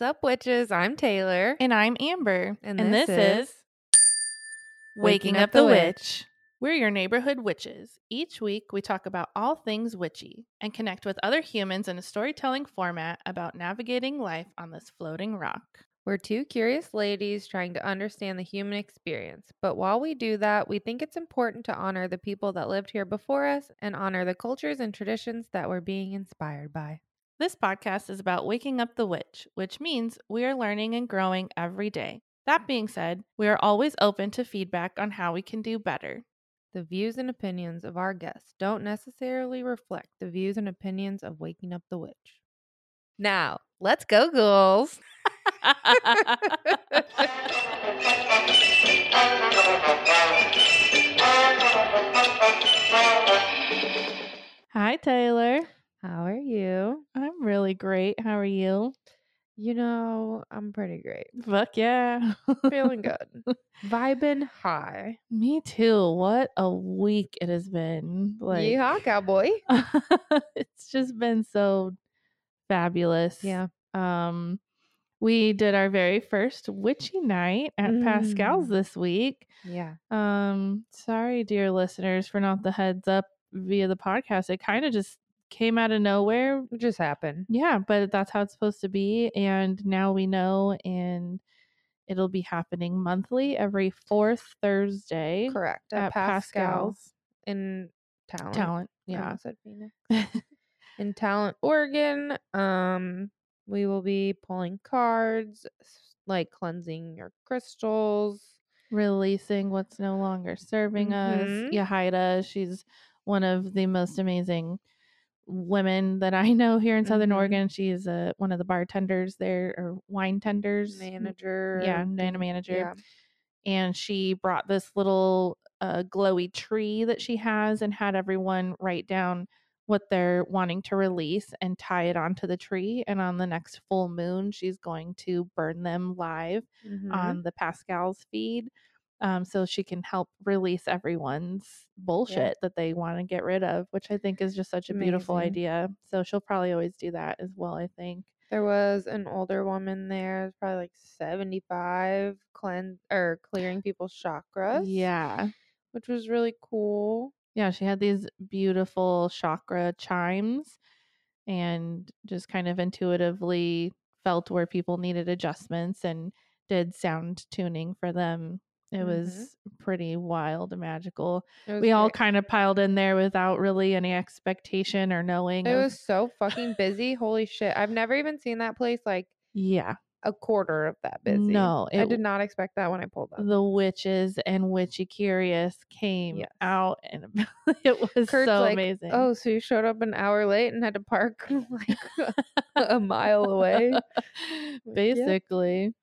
What's up, witches? I'm Taylor. And I'm Amber. And this is Waking Up the Witch. We're your neighborhood witches. Each week, we talk about all things witchy and connect with other humans in a storytelling format about navigating life on this floating rock. We're two curious ladies trying to understand the human experience. But while we do that, we think it's important to honor the people that lived here before us and honor the cultures and traditions that we're being inspired by. This podcast is about waking up the witch, which means we are learning and growing every day. That being said, we are always open to feedback on how we can do better. The views and opinions of our guests don't necessarily reflect the views and opinions of Waking Up the Witch. Now, let's go, ghouls. Hi, Taylor. How are you? I'm really great. How are you? You know, I'm pretty great. Fuck yeah. Feeling good. Vibing high. Me too. What a week it has been. Like Yeehaw, cowboy. it's just been so fabulous. Yeah. Um we did our very first witchy night at Pascal's Mm. this week. Yeah. Um sorry dear listeners for not the heads up via the podcast. It kind of just came out of nowhere. It just happened. Yeah, but that's how it's supposed to be and now we know and it'll be happening monthly every fourth Thursday Correct. At, at Pascal's Pascal's in Talent. talent. Yeah. said Phoenix. in Talent, Oregon. Um, we will be pulling cards, like cleansing your crystals. Releasing what's no longer serving us. Mhm. Yahida, she's one of the most amazing women that I know here in Southern Mhm. Oregon. She's uh, one of the bartenders there, or wine tenders. Manager. Yeah, thing- Nana manager. Yeah. and she brought this little uh, glowy tree that she has and had everyone write down what they're wanting to release and tie it onto the tree. And on the next full moon, she's going to burn them live Mhm. on the Pascal's feed. Um, so she can help release everyone's bullshit that they want to get rid of, which I think is just such a beautiful idea. So she'll probably always do that as well, I think. There was an older woman there, probably like 75, cleanse or clearing people's chakras. Yeah. Which was really cool. Yeah, she had these beautiful chakra chimes and just kind of intuitively felt where people needed adjustments and did sound tuning for them. It Mhm. was pretty wild and magical. It We all kind of piled in there without really any expectation or knowing. It of- was so fucking busy. Holy shit. I've never even seen that place like yeah, a quarter of that busy. No, I did not expect that when I pulled up. the witches and witchy curious came Yes. out and it was Kurt's so like, amazing. Oh, so you showed up an hour late and had to park like a mile away? Basically.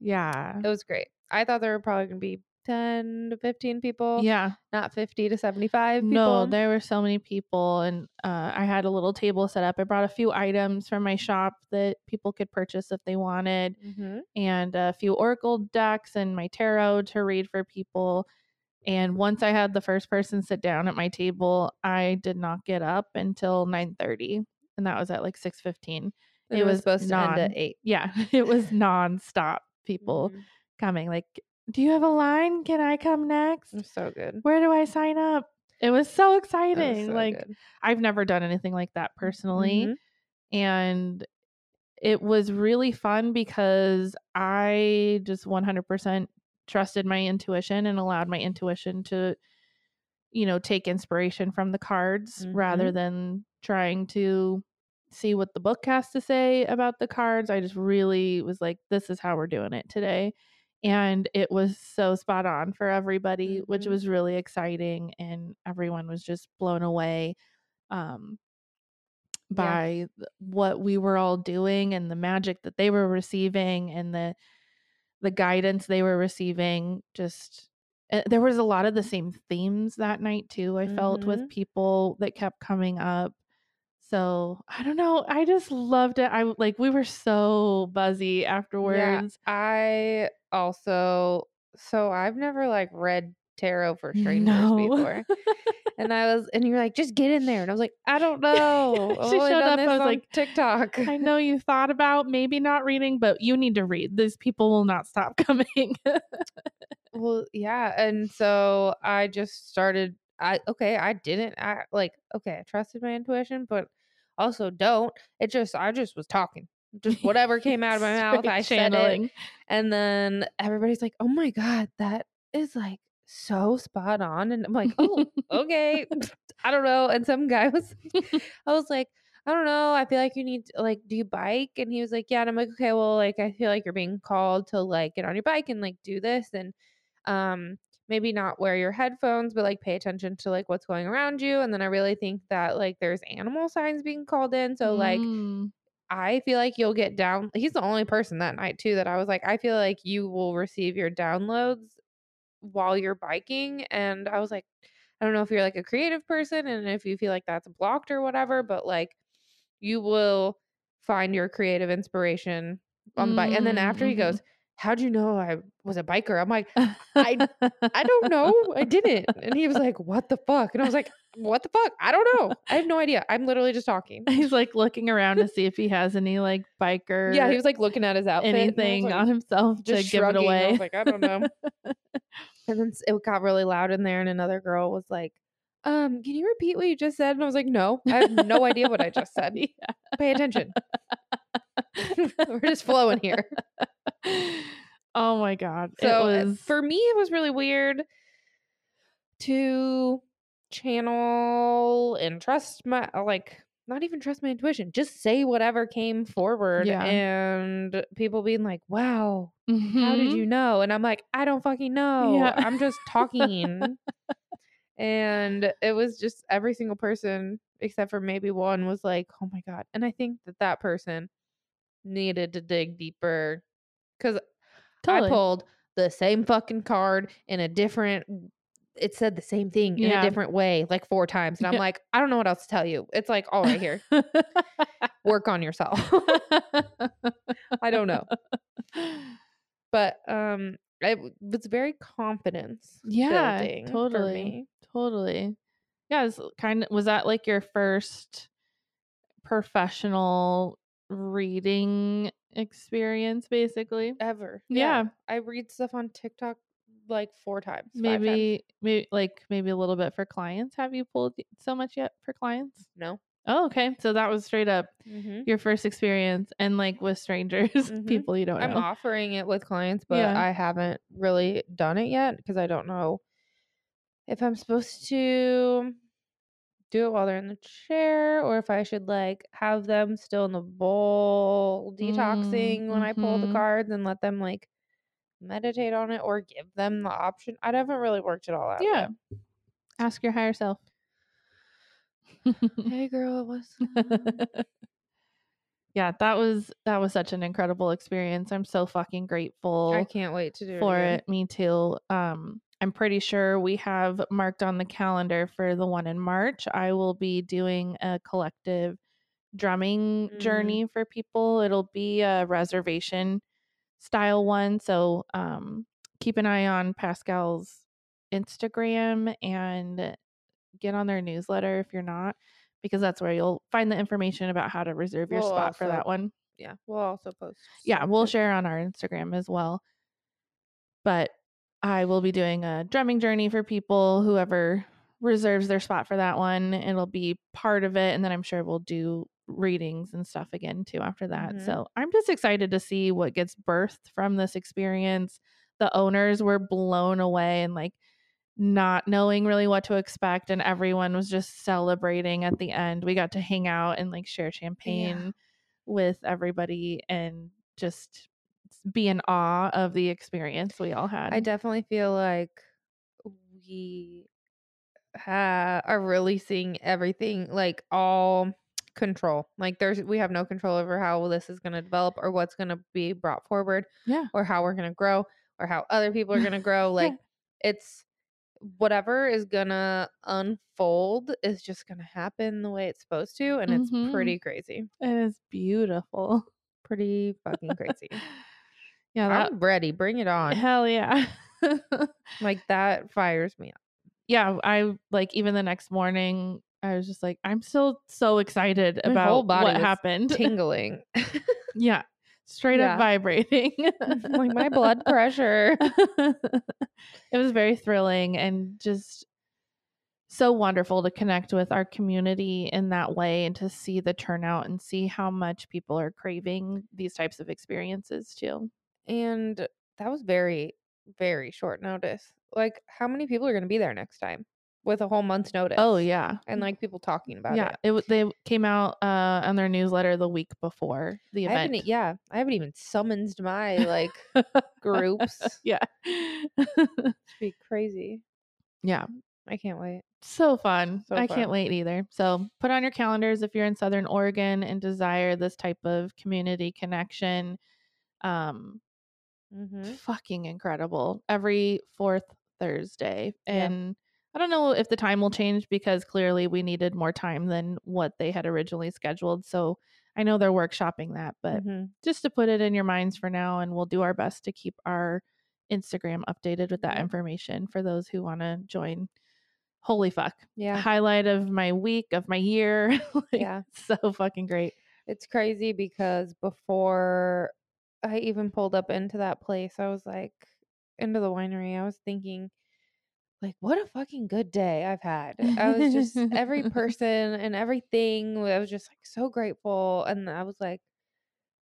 Yeah. It was great. I thought there were probably going to be 10 to 15 people, Yeah. not 50 to 75 people. No, there were so many people, and uh, I had a little table set up. I brought a few items from my shop that people could purchase if they wanted, Mhm. and a few oracle decks and my tarot to read for people. And once I had the first person sit down at my table, I did not get up until nine thirty, and that was at like six fifteen. And it it was supposed to end at non- 8. Yeah, it was nonstop. People Mhm. Coming like, "Do you have a line? Can I come next? Was so good. Where do I sign up?" It was so It was exciting. so like good. I've never done anything like that personally. Mhm. And it was really fun because I just 100% trusted my intuition and allowed my intuition to, you know, take inspiration from the cards rather than trying to see what the book has to say about the cards. I just really was like, this is how we're doing it today. And it was so spot on for everybody, which Mhm. was really exciting. And everyone was just blown away um, by th- what we were all doing and the magic that they were receiving and the the guidance they were receiving just uh, there was a lot of the same themes that night too i felt Mhm. with people that kept coming up so i don't know i just loved it i like we were so buzzy afterwards I also so I've never like read tarot for strangers no before. and I was, and you're like, just get in there. And I was like, I don't know. She showed up, I was like, TikTok. I know you thought about maybe not reading, but you need to read. These people will not stop coming. Well, yeah, and so I just started I okay, I didn't I like okay, I trusted my intuition, but also don't. It just I just was talking. Just whatever came out of my mouth, I said it. And then everybody's like, "Oh my god, that is like so spot on." And I'm like, "Oh, okay." I don't know. And some guy was I was like, I don't know. I feel like you need to, like, do you bike? And he was like, yeah. And I'm like, okay, well, like, I feel like you're being called to like get on your bike and like do this and um maybe not wear your headphones, but like pay attention to like what's going around you. And then I really think that like there's animal signs being called in. So like Mm. I feel like you'll get down. He's the only person that night too that I was like, I feel like you will receive your downloads while you're biking. And I was like, I don't know if you're like a creative person and if you feel like that's blocked or whatever, but like you will find your creative inspiration on the bike. And then after he mhm. Goes, How'd you know I was a biker? I'm like, I- I don't know. I didn't. And he was like, What the fuck? And I was like, What the fuck? I don't know. I have no idea. I'm literally just talking. He's like looking around to see if he has any like biker Yeah, he was like looking at his outfit. anything like, on himself to give it shrugging. I away. was like, I don't know. and then it got really loud in there, and another girl was like, um, can you repeat what you just said? And I was like, no, I have no idea what I just said. Yeah. Pay attention. We're just flowing here. oh my god. So uh, it was for me, it was really weird to channel and trust my like not even trust my intuition, just say whatever came forward, Yeah. and people being like, "Wow, how did Mhm. you know?" And I'm like, "I don't fucking know. Yeah. I'm just talking." and it was just every single person except for maybe one was like, "Oh my god!" And I think that that person needed to dig deeper because Totally. I pulled the same fucking card in a different it said the same thing in a different way like four times and I'm Yeah. like, I don't know what else to tell you. It's like all right here. Work on yourself. I don't know. But um it was very confidence Yeah, totally. me. Totally. Yeah, it's kind of was that like your first professional reading experience basically? Ever. Yeah. I read stuff on TikTok like four times. five times. Maybe maybe like maybe a little bit for clients. Have you pulled so much yet for clients? No. Oh, okay. So that was straight up Mm-hmm. your first experience and like with strangers, Mhm. people you don't know. I'm offering it with clients, but Yeah. I haven't really done it yet because I don't know if I'm supposed to do it while they're in the chair or if I should like have them still in the bowl detoxing when I pull the mhm. cards and let them like meditate on it or give them the option. I haven't really worked it all out. Yeah. Ask your higher self. Hey girl, what's up? yeah, that was that was such an incredible experience. I'm so fucking grateful I can't wait to do for it. again. it. Me too. Um, I'm pretty sure we have marked on the calendar for the one in March. I will be doing a collective drumming Mhm. journey for people. It'll be a reservation style one. So um, keep an eye on Pascal's Instagram and get on their newsletter if you're not, because that's where you'll find the information about how to reserve your We'll spot for that one Yeah, we'll also post. yeah, we'll share on our Instagram as well. But I will be doing a drumming journey for people, whoever reserves their spot for that one. It'll be part of it. And then I'm sure we'll do readings and stuff again too after that. Mhm. So I'm just excited to see what gets birthed from this experience. The owners were blown away and like not knowing really what to expect. And everyone was just celebrating at the end. We got to hang out and like share champagne with everybody and just be in awe of the experience we all had. I definitely feel like we ha- are releasing everything, like all control. Like there's we have no control over how this is going to develop or what's going to be brought forward yeah. or how we're going to grow or how other people are going to grow. Like it's whatever is going to unfold is just going to happen the way it's supposed to and Mhm. it's pretty crazy. It is beautiful. Pretty fucking crazy. yeah, that I'm ready. Bring it on. hell yeah. Like that fires me up. yeah, I like even the next morning, I was just like, I'm still so excited My about whole body what happened. tingling. yeah, straight Yeah. up vibrating. like my blood pressure. it was very thrilling and just so wonderful to connect with our community in that way and to see the turnout and see how much people are craving these types of experiences too. And that was very, very short notice. Like, how many people are going to be there next time with a whole month's notice? Oh yeah. And like people talking about it. yeah, it. it w- they came out uh on their newsletter the week before the I haven't, event. e- yeah, I haven't even summoned my like groups. yeah. It's be crazy. yeah. I can't wait. So fun. So I fun. can't wait either. So put on your calendars if you're in Southern Oregon and desire this type of community connection. Um, Mm-hmm. fucking incredible. Every fourth Thursday. Yeah. And I don't know if the time will change because clearly we needed more time than what they had originally scheduled. So I know they're workshopping that, but Mhm. just to put it in your minds for now, and we'll do our best to keep our Instagram updated with that information for those who want to join. Holy fuck. Yeah. Highlight of my week, of my year. like, Yeah. So fucking great. It's crazy because before I even pulled up into that place, I was like, into the winery, I was thinking, like, what a fucking good day I've had. I was just, every person and everything, I was just like so grateful. And I was like,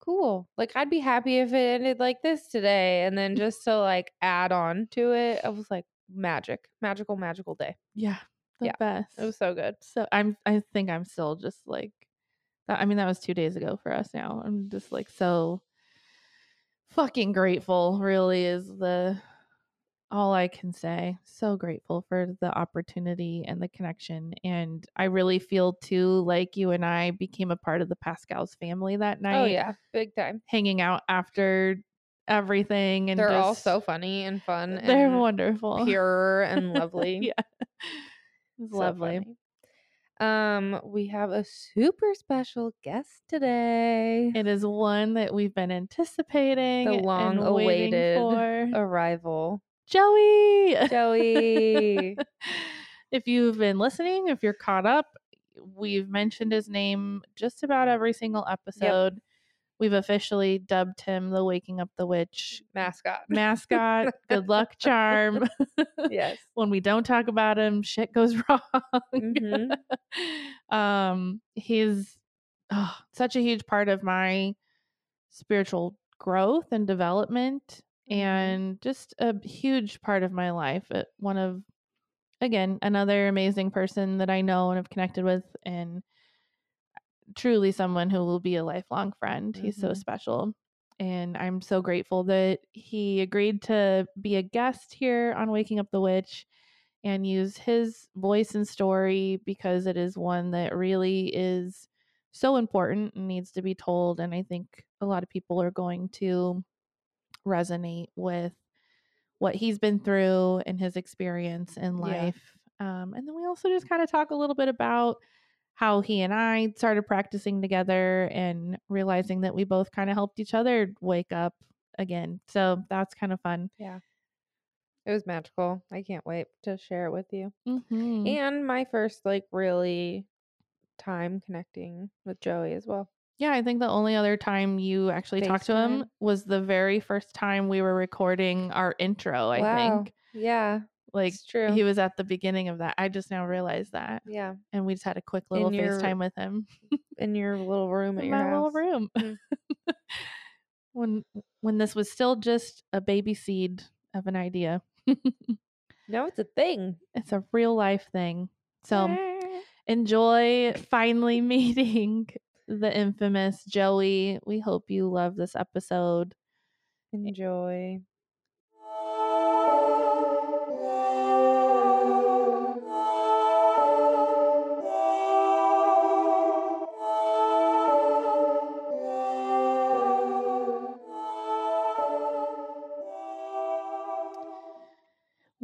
cool. Like, I'd be happy if it ended like this today. And then just to like add on to it, I was like, magic, magical, magical day. Yeah. The Yeah, best. It was so good. so I'm I think I'm still just like I mean that was 2 days ago for us now. I'm just like so fucking grateful really is the all I can say. So grateful for the opportunity and the connection and I really feel too like you and I became a part of the Pascal's family that oh, night. Oh, yeah. Big time. Hanging out after everything and They're all so funny and fun. They're and wonderful. pure and lovely. yeah. It's So lovely. funny. Um, we have a super special guest today. It is one that we've been anticipating, The and long-awaited for. Arrival. Joey. Joey. if you've been listening, if you're caught up, we've mentioned his name just about every single episode. We've officially dubbed him the Waking Up the Witch Mascot. mascot, good luck charm. yes. when we don't talk about him, shit goes wrong. Mhm. um, he's oh, such a huge part of my spiritual growth and development, Mhm. and just a huge part of my life. Uh, One of, again, another amazing person that I know and have connected with, and truly someone who will be a lifelong friend. He's so Mhm. special. And I'm so grateful that he agreed to be a guest here on Waking Up the Witch and use his voice and story because it is one that really is so important and needs to be told. And I think a lot of people are going to resonate with what he's been through and his experience in Yeah. life. Um, and then we also just kind of talk a little bit about how he and I started practicing together and realizing that we both kind of helped each other wake up again. So that's kind of fun. Yeah. It was magical. I can't wait to share it with you. Mhm. And my first like really time connecting with Joey as well. Yeah, I think the only other time you actually talked to him was the very first time we were recording our intro, I wow. think. Yeah. Like it's true. he was at the beginning of that. I just now realized that. yeah. And we just had a quick little your FaceTime with him In your little room at in your my little room. Mm. when when this was still just a baby seed of an idea. No, it's a thing. It's a real life thing. So Eh. enjoy finally meeting the infamous Joey. We hope you love this episode. enjoy.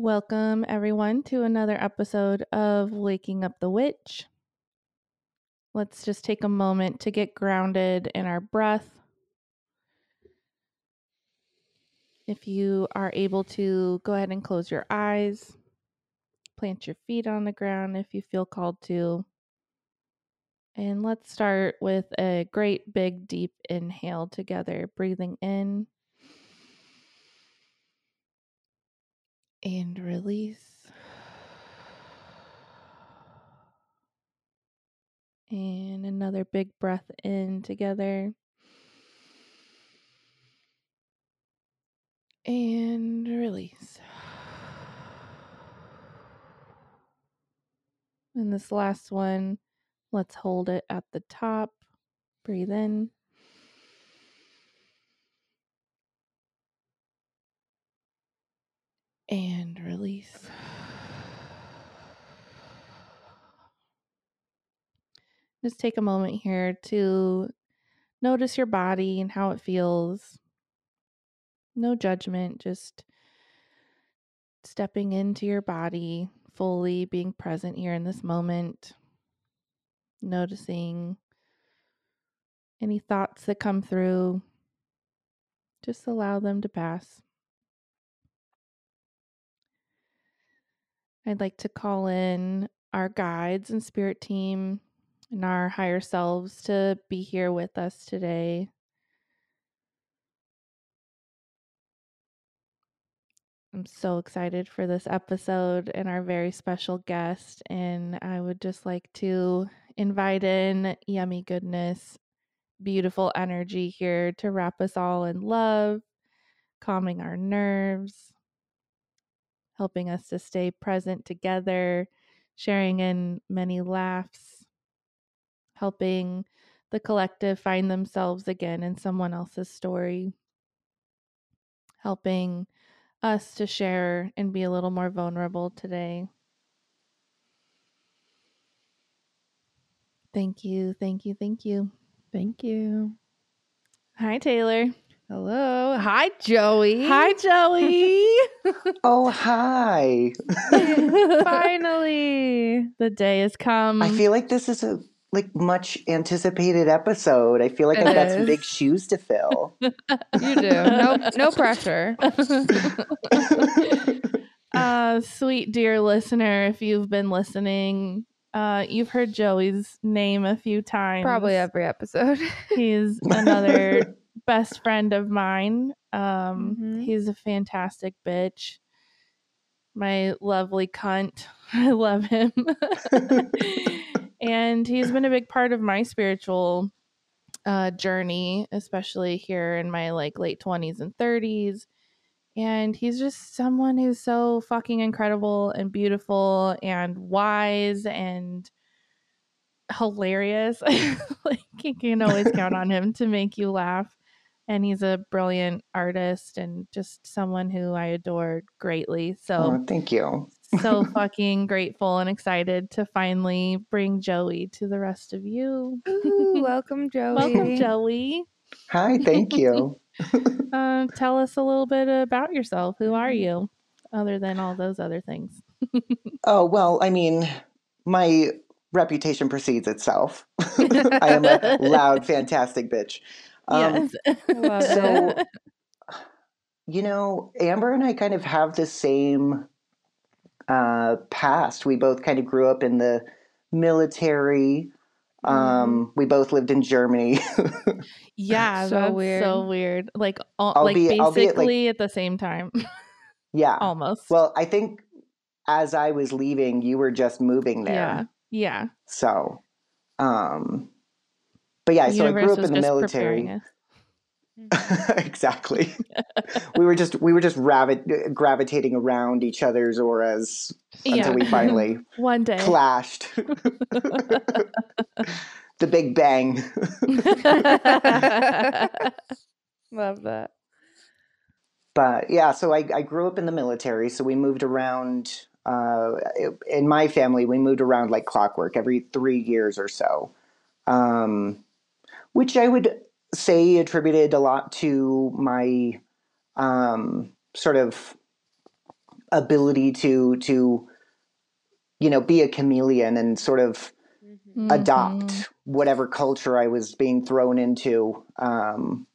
Welcome, everyone, to another episode of Waking Up the Witch. Let's just take a moment to get grounded in our breath. If you are able to, go ahead and close your eyes. Plant your feet on the ground if you feel called to. And let's start with a great big deep inhale together, breathing in and release. And another big breath in together. And release. And this last one, let's hold it at the top. Breathe in. And release. Just take a moment here to notice your body and how it feels. No judgment, just stepping into your body fully, being present here in this moment, noticing any thoughts that come through. Just allow them to pass. I'd like to call in our guides and spirit team and our higher selves to be here with us today. I'm so excited for this episode and our very special guest. And I would just like to invite in yummy goodness, beautiful energy here to wrap us all in love, calming our nerves, helping us to stay present together, sharing in many laughs, helping the collective find themselves again in someone else's story, helping us to share and be a little more vulnerable today. Thank you, thank you, thank you. Thank you. Hi, Taylor. Hello. Hi, Joey. Hi, Joey. Oh, hi. Finally. the day has come. I feel like this is a like much anticipated episode. I feel like It I've got some big shoes to fill. You do. No, no pressure. uh, sweet dear listener, if you've been listening, uh, you've heard Joey's name a few times. Probably every episode. He's another best friend of mine. Um, Mhm. he's a fantastic bitch. My lovely cunt. I love him. and he's been a big part of my spiritual uh, journey, especially here in my like late 20s and 30s. And he's just someone who's so fucking incredible and beautiful and wise and hilarious. like you can always count on him to make you laugh. And he's a brilliant artist and just someone who I adore greatly. So oh, thank you. so fucking grateful and excited to finally bring Joey to the rest of you. Ooh, welcome, Joey. Welcome, Joey. Hi, thank you. Uh, tell us a little bit about yourself. Who are Mhm. you, other than all those other things? Oh, well, I mean, my reputation precedes itself. I am a loud, fantastic bitch. Um, yes. So- You know, Amber and I kind of have the same uh, past. We both kind of grew up in the military. Um, we both lived in Germany. yeah, So that's weird. so weird. Like, all, like Albeit- albeit, like- basically at the same time, yeah. almost. Well, I think as I was leaving, you were just moving there. yeah, yeah. So, um, but yeah, The so I grew up in the military. exactly. we were just we were just ravi- gravitating around each other's auras until we finally One day. clashed. the Big Bang. Love that. but yeah, so I, I grew up in the military, so we moved around. Uh, in my family, we moved around like clockwork every three years or so, um, which I would say attributed a lot to my um, sort of ability to to you know be a chameleon and sort of adopt Mhm. whatever culture I was being thrown into. Um,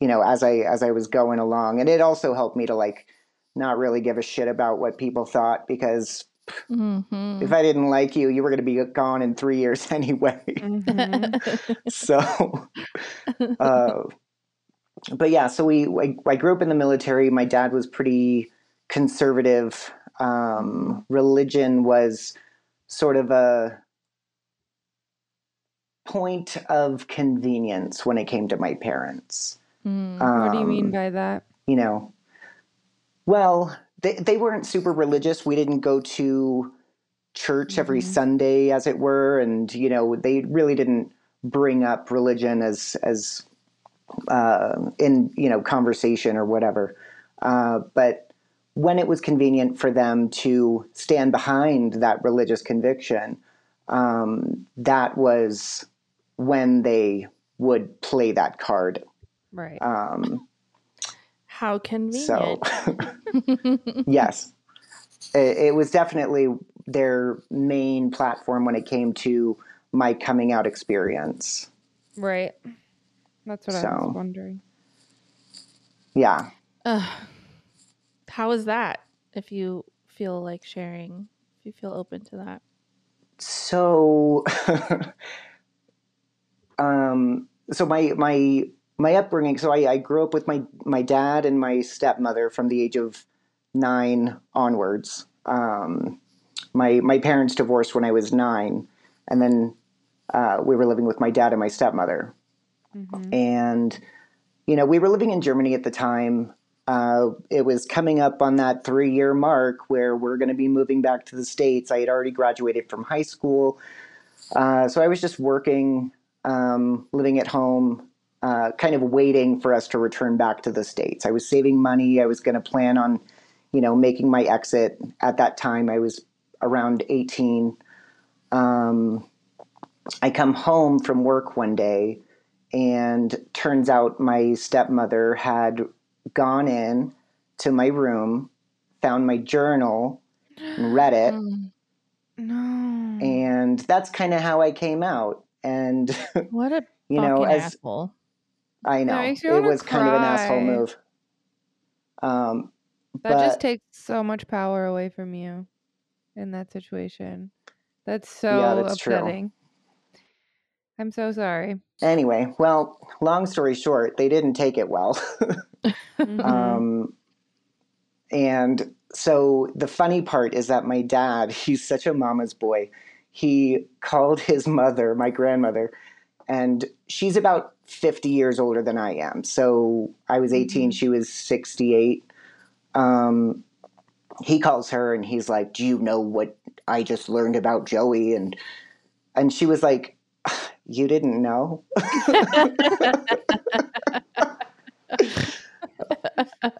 you know, as I as I was going along, and it also helped me to like not really give a shit about what people thought because Mhm. if I didn't like you, you were going to be gone in three years anyway. Mhm. so, uh, but yeah, so we I, I grew up in the military. My dad was pretty conservative. Um, religion was sort of a point of convenience when it came to my parents. Mm. what do you mean Um, by that? you know, well, they, they weren't super religious. We didn't go to church every Mhm. Sunday, as it were, and you know, they really didn't bring up religion as as uh, in you know conversation or whatever. Uh, but when it was convenient for them to stand behind that religious conviction, um, that was when they would play that card. Right. Um, How can we? so, yes, it, it was definitely their main platform when it came to my coming out experience. right. That's what I was wondering. Yeah. Ugh. How is that? If you feel like sharing, if you feel open to that. So, um, so my my my upbringing. So I, I grew up with my my dad and my stepmother from the age of nine onwards. Um, my my parents divorced when I was nine, and then uh, we were living with my dad and my stepmother. Mhm. and you know we were living in germany at the time uh, it was coming up on that three year mark where we're going to be moving back to the states i had already graduated from high school uh, so i was just working um, living at home uh, kind of waiting for us to return back to the states i was saving money i was going to plan on you know making my exit at that time i was around 18 um, i come home from work one day and turns out my stepmother had gone in to my room found my journal and read it. No. and that's kind of how i came out and What a you know as asshole. I know it was kind of an asshole move um That just takes so much power away from you in that situation. That's so Yeah, that's true. upsetting. I'm so sorry. anyway well long story short they didn't take it well Mhm. Um, and so the funny part is that my dad, he's such a mama's boy. He called his mother, my grandmother, and she's about 50 years older than I am. So I was 18, Mhm. she was 68. Um, he calls her and he's like, "Do you know what I just learned about Joey?" And and she was like, "You didn't know?"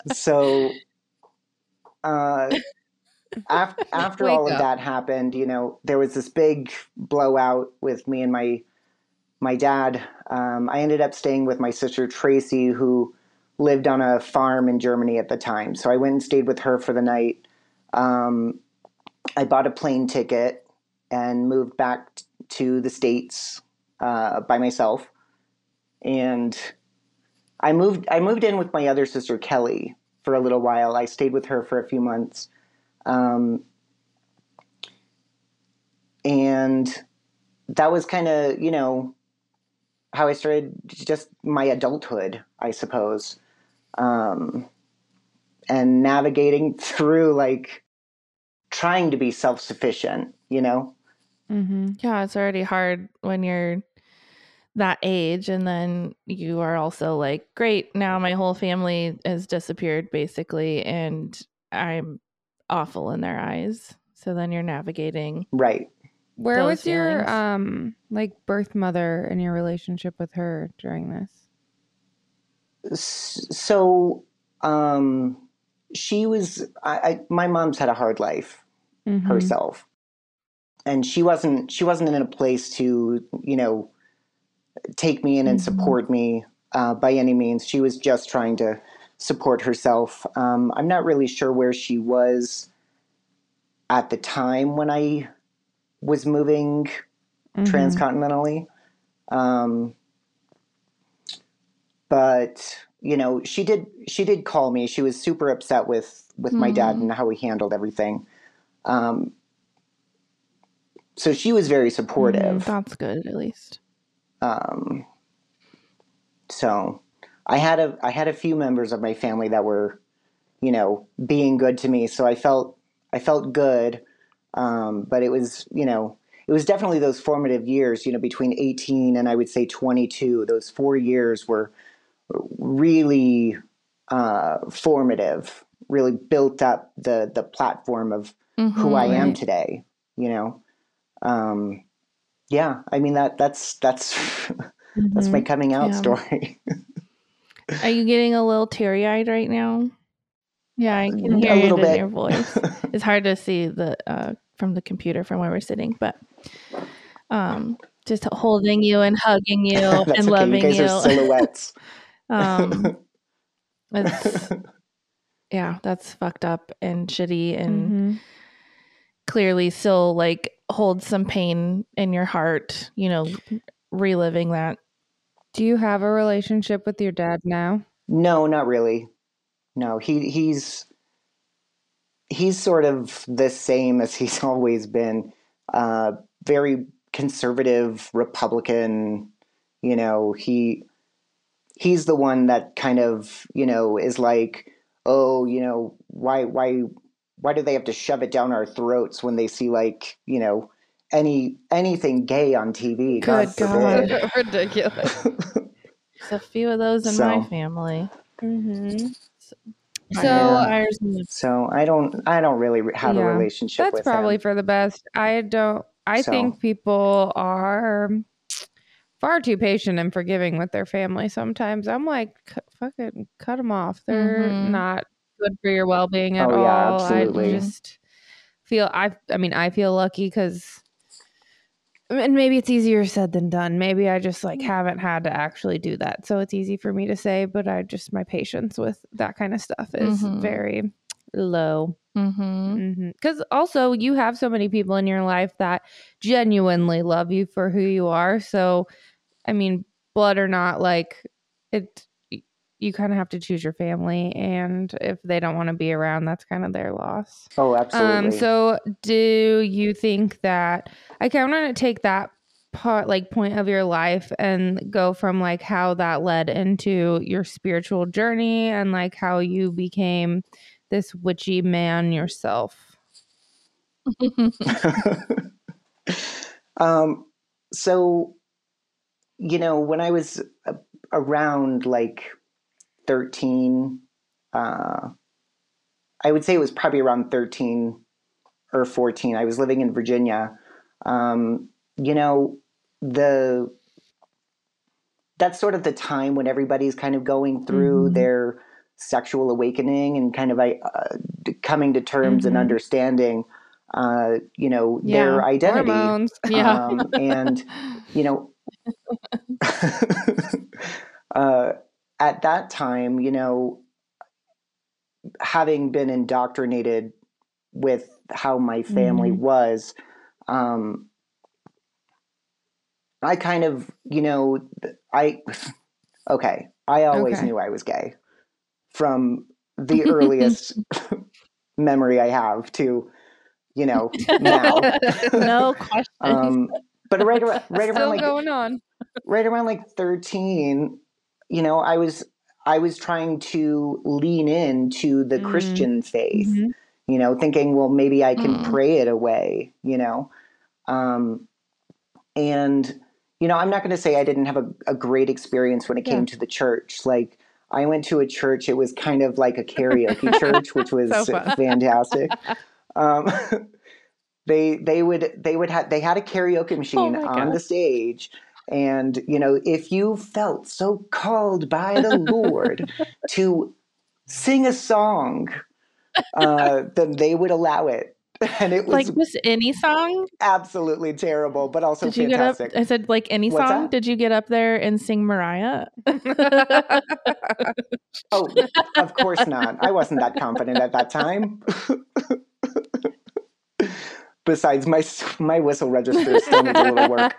so uh, after, after all Wake of that happened, you know, there was this big blowout with me and my my dad. Um, I ended up staying with my sister Tracy, who lived on a farm in Germany at the time. So I went and stayed with her for the night. Um, I bought a plane ticket and moved back to the states uh, by myself, and I moved. I moved in with my other sister Kelly for a little while. I stayed with her for a few months, um, and that was kind of you know how I started just my adulthood, I suppose, um, and navigating through like trying to be self sufficient. You know, Mhm. Yeah, it's already hard when you're that age and then you are also like, great, now my whole family has disappeared basically and I'm awful in their eyes. So then you're navigating. right? Where Those was your um like birth mother and your relationship with her during this? So um she was I, I my mom's had a hard life Mhm. herself and she wasn't she wasn't in a place to you know take me in and Mhm. support me uh, by any means she was just trying to support herself um, i'm not really sure where she was at the time when i was moving Mhm. transcontinentally. Um, but you know, she did she did call me. She was super upset with with my dad Mhm. and how he handled everything. Um, so she was very supportive. That's good, at least. Um, so I had a I had a few members of my family that were, you know, being good to me. So I felt I felt good. Um, but it was, you know, it was definitely those formative years, you know, between 18 and I would say 22. Those four years were really uh, formative, really built up the the platform of who I am today. You know, um, yeah. I mean that that's that's that's my Mhm. coming out Yeah. story. Are you getting a little teary eyed right now? Yeah, I can a hear it little in your voice. It's hard to see the uh, from the computer from where we're sitting, but um, just holding you and hugging you and okay. You loving guys you. are silhouettes. um, it's yeah, that's fucked up and shitty, and Mhm. clearly still like holds some pain in your heart. You know, reliving that. Do you have a relationship with your dad now? no, not really. No, he he's he's sort of the same as he's always been. Uh, very conservative Republican. You know, he he's the one that kind of you know is like, oh, you know, why why why do they have to shove it down our throats when they see like you know any anything gay on TV? God Good forbid. God. Ridiculous. There's a few of those in my So- family. hmm So So ours so I don't I don't really have a Yeah, relationship that's with probably him. for the best. I don't. I So- think people are far too patient and forgiving with their family. Sometimes I'm like, fucking cut them off. They're Mhm. not good for your well being at Oh, yeah, all. absolutely. I just feel I. I mean, I feel lucky because. And maybe it's easier said than done. Maybe I just like mm. haven't had to actually do that. So it's easy for me to say, but I just, my patience with that kind of stuff is Mhm. very low. Mm-hmm. Mm-hmm. Because also, you have so many people in your life that genuinely love you for who you are. So, I mean, blood or not, like it, you kind of have to choose your family, and if they don't want to be around, that's kind of their loss. Oh, absolutely. Um. So, do you think that I kind of want to take that part, like point of your life, and go from like how that led into your spiritual journey, and like how you became this witchy man yourself? um, so, you know, when I was uh, around like 13, uh, I would say it was probably around 13 or 14. I was living in Virginia. Um, you know, the that's sort of the time when everybody's kind of going through Mhm. their sexual awakening and kind of uh, coming to terms and Mhm. understanding, uh, you know, Yeah. their identity. Hormones. Yeah. Um, and you know, uh, at that time, you know, having been indoctrinated with how my family Mhm. was, um, I kind of, you know, I, okay, I always Okay. knew I was gay from the earliest memory I have to, you know, now. no question. Um, but right around, right Still around like going on. right around like 13 you know i was i was trying to lean into the Mm. christian faith Mhm. you know thinking well maybe i can Mm. pray it away you know um and you know i'm not going to say i didn't have a, a great experience when it came to the church like i went to a church it was kind of like a karaoke church which was So fantastic um they they would they would have they had a karaoke machine my on God. the stage and you know if you felt so called by the lord to sing a song uh then they would allow it and it was like just any song? absolutely terrible but also Did you get up? I said like any What's song. that? Did you get up there and sing Mariah? oh of course not i wasn't that confident at that time besides my my whistle register still needs a little work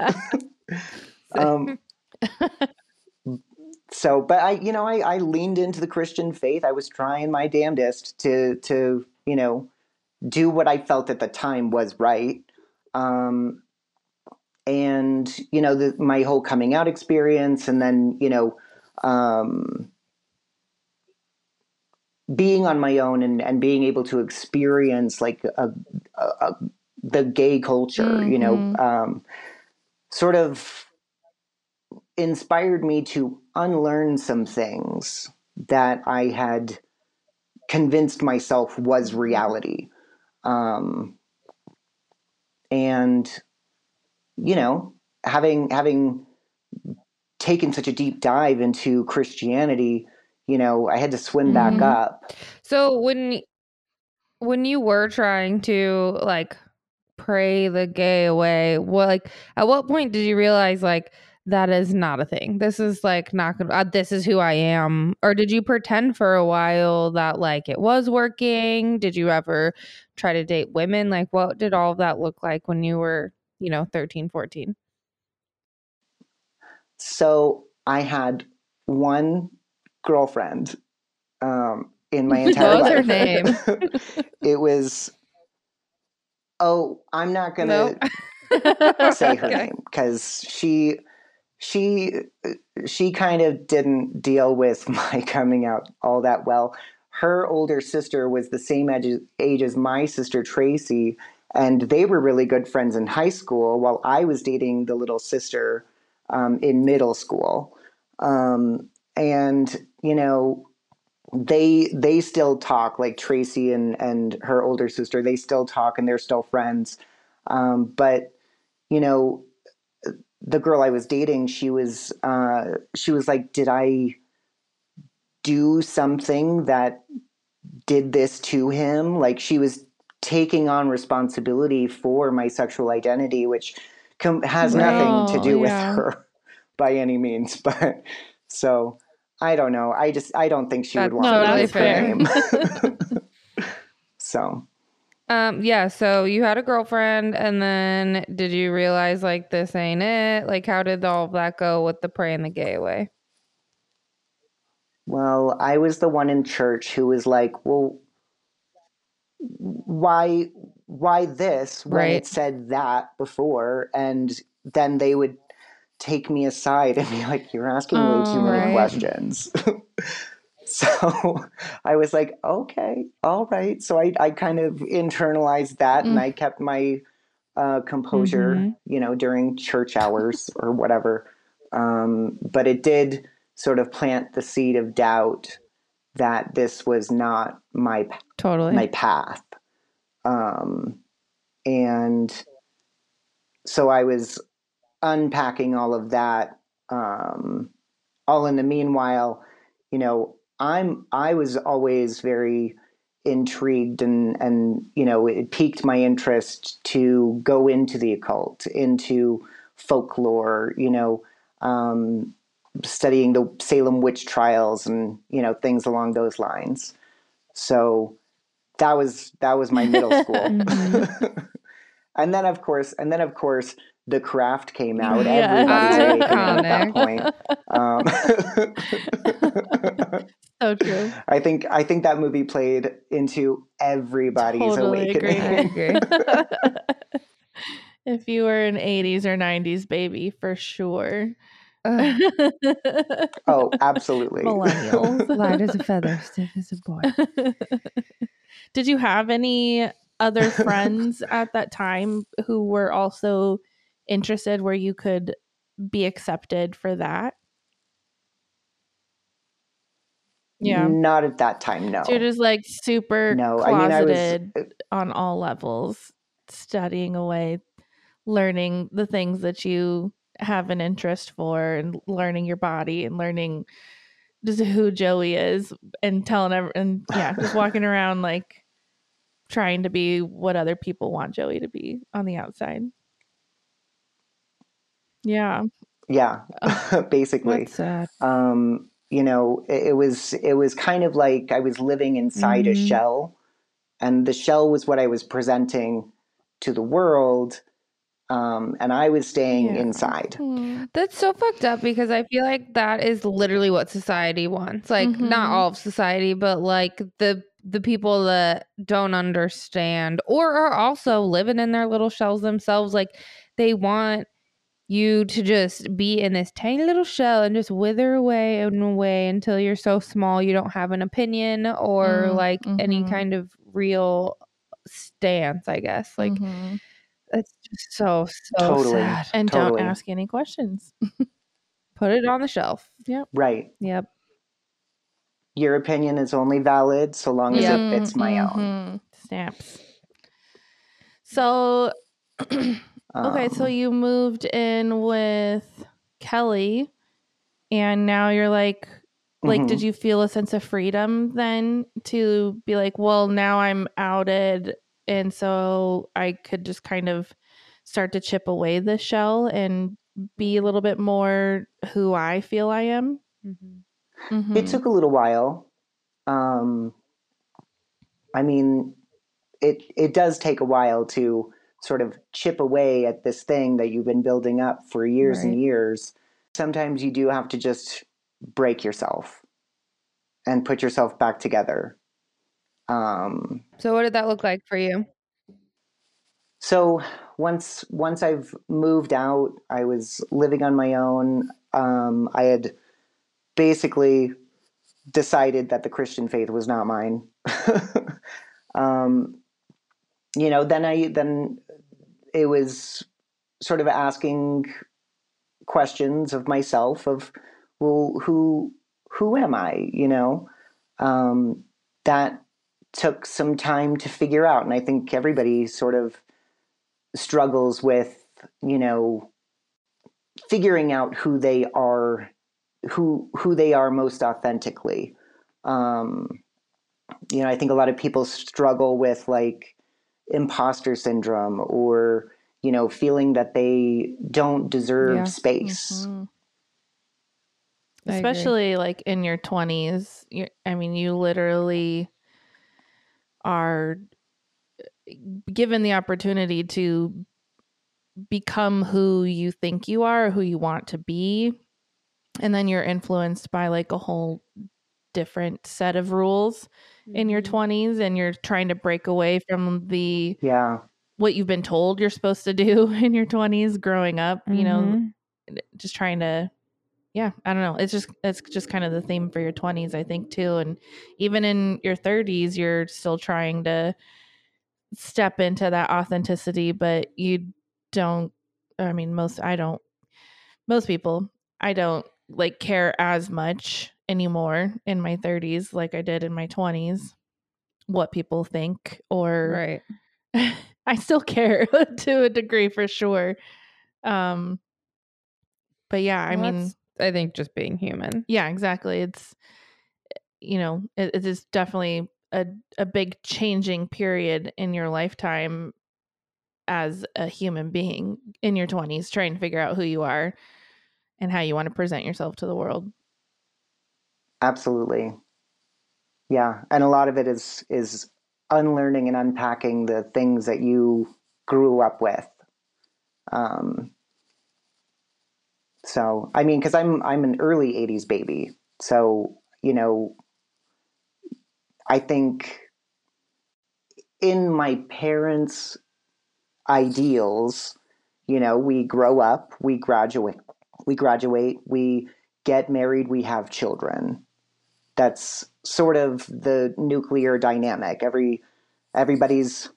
um so but i you know I, I leaned into the christian faith i was trying my damnedest to to you know do what i felt at the time was right um and you know the, my whole coming out experience and then you know um, being on my own and, and being able to experience like a, a, a the gay culture mm-hmm. you know mm-hmm. um, sort of inspired me to unlearn some things that i had convinced myself was reality um, and you know, having having taken such a deep dive into Christianity, you know, I had to swim mm-hmm. back up. So when when you were trying to like pray the gay away, what like at what point did you realize like that is not a thing. This is like not gonna. Uh, this is who I am. Or did you pretend for a while that like it was working? Did you ever try to date women? Like, what did all of that look like when you were you know 13 14 so i had one girlfriend um, in my entire life. her name? it was. Oh, I'm not gonna nope. say her okay. name because she, she, she kind of didn't deal with my coming out all that well. Her older sister was the same age, age as my sister Tracy, and they were really good friends in high school while I was dating the little sister um, in middle school. Um, and, you know, they they still talk like Tracy and and her older sister they still talk and they're still friends um, but you know the girl I was dating she was uh, she was like did I do something that did this to him like she was taking on responsibility for my sexual identity, which com- has nothing to do with her by any means. But so I don't know. I just I don't think she That's would want to her name. so. Um, yeah, so you had a girlfriend and then did you realize like this ain't it? Like how did all of that go with the pray and the gay away? Well, I was the one in church who was like, Well, why why this when right. it said that before and then they would take me aside and be like you're asking oh, way too many right. questions so i was like okay all right so i, I kind of internalized that mm. and i kept my uh, composure mm-hmm. you know during church hours or whatever um, but it did sort of plant the seed of doubt that this was not my totally my path um, and so I was unpacking all of that. Um, all in the meanwhile, you know, I'm I was always very intrigued and and you know it piqued my interest to go into the occult, into folklore, you know, um, studying the Salem witch trials and you know things along those lines. So that was that was my middle school. mm-hmm. and then of course, and then of course, the craft came out. Yeah. Everybody's at that point. Um, so true. I think I think that movie played into everybody's totally awakening. Agree. if you were an 80s or 90s baby, for sure. oh, absolutely. Millennials. Light as a feather, stiff as a boy. Did you have any other friends at that time who were also interested where you could be accepted for that? Yeah. Not at that time, no. So you're just like super no, closeted I mean, I was, on all levels, studying away, learning the things that you have an interest for and learning your body and learning just who Joey is and telling everyone, and yeah, just walking around like trying to be what other people want Joey to be on the outside. Yeah. Yeah. Basically. Um, you know, it, it, was it was kind of like I was living inside mm-hmm. a shell and the shell was what I was presenting to the world um, and I was staying yeah. inside. Hmm. That's so fucked up because I feel like that is literally what society wants. Like mm-hmm. not all of society, but like the the people that don't understand or are also living in their little shells themselves like they want you to just be in this tiny little shell and just wither away and away until you're so small you don't have an opinion or Mm, like any mhm. kind of real stance, I guess. Like Mhm. it's just so so Totally. sad. and totally. don't ask any questions. Put it on the shelf. Yep. Right. Yep. Your opinion is only valid so long as Yep. it fits my own. Mhm. Snaps. So Okay, so Um, you moved in with Kelly and now you're like like did mhm. you feel a sense of freedom then to be like, well, now I'm outed and so I could just kind of start to chip away the shell and be a little bit more who I feel I am? Mhm. It Mhm. took a little while. Um, I mean, it it does take a while to sort of chip away at this thing that you've been building up for years and years. Sometimes you do have to just break yourself and put yourself back together. Um, So what did that look like for you? so once once I've moved out, I was living on my own. Um, I had basically decided that the Christian faith was not mine. um, you know, then I then it was sort of asking questions of myself of, well, who who am I? You know, um, that took some time to figure out, and I think everybody sort of struggles with, you know, figuring out who they are, who who they are most authentically. Um, you know, I think a lot of people struggle with like imposter syndrome or you know feeling that they don't deserve Yeah. space. Mhm. I agree. especially like in your 20s you i mean you literally are given the opportunity to become who you think you are who you want to be and then you're influenced by like a whole different set of rules in your Mhm. 20s and you're trying to break away from the Yeah, what you've been told you're supposed to do in your 20s growing up you know Mhm. just trying to yeah i don't know it's just it's just kind of the theme for your 20s i think too and even in your 30s you're still trying to step into that authenticity but you don't i mean most i don't most people i don't like care as much anymore in my 30s like i did in my 20s what people think or Right. I still care to a degree for sure. Um but yeah, I Well, mean, I think just being human. yeah, exactly. It's you know, it, it is definitely a a big changing period in your lifetime as a human being in your 20s trying to figure out who you are and how you want to present yourself to the world. Absolutely. Yeah, and a lot of it is is unlearning and unpacking the things that you grew up with. Um, so I mean, because I'm I'm an early '80s baby, so you know, I think in my parents' ideals, you know, we grow up, we graduate, we graduate, we get married, we have children. That's sort of the nuclear dynamic. Every everybody's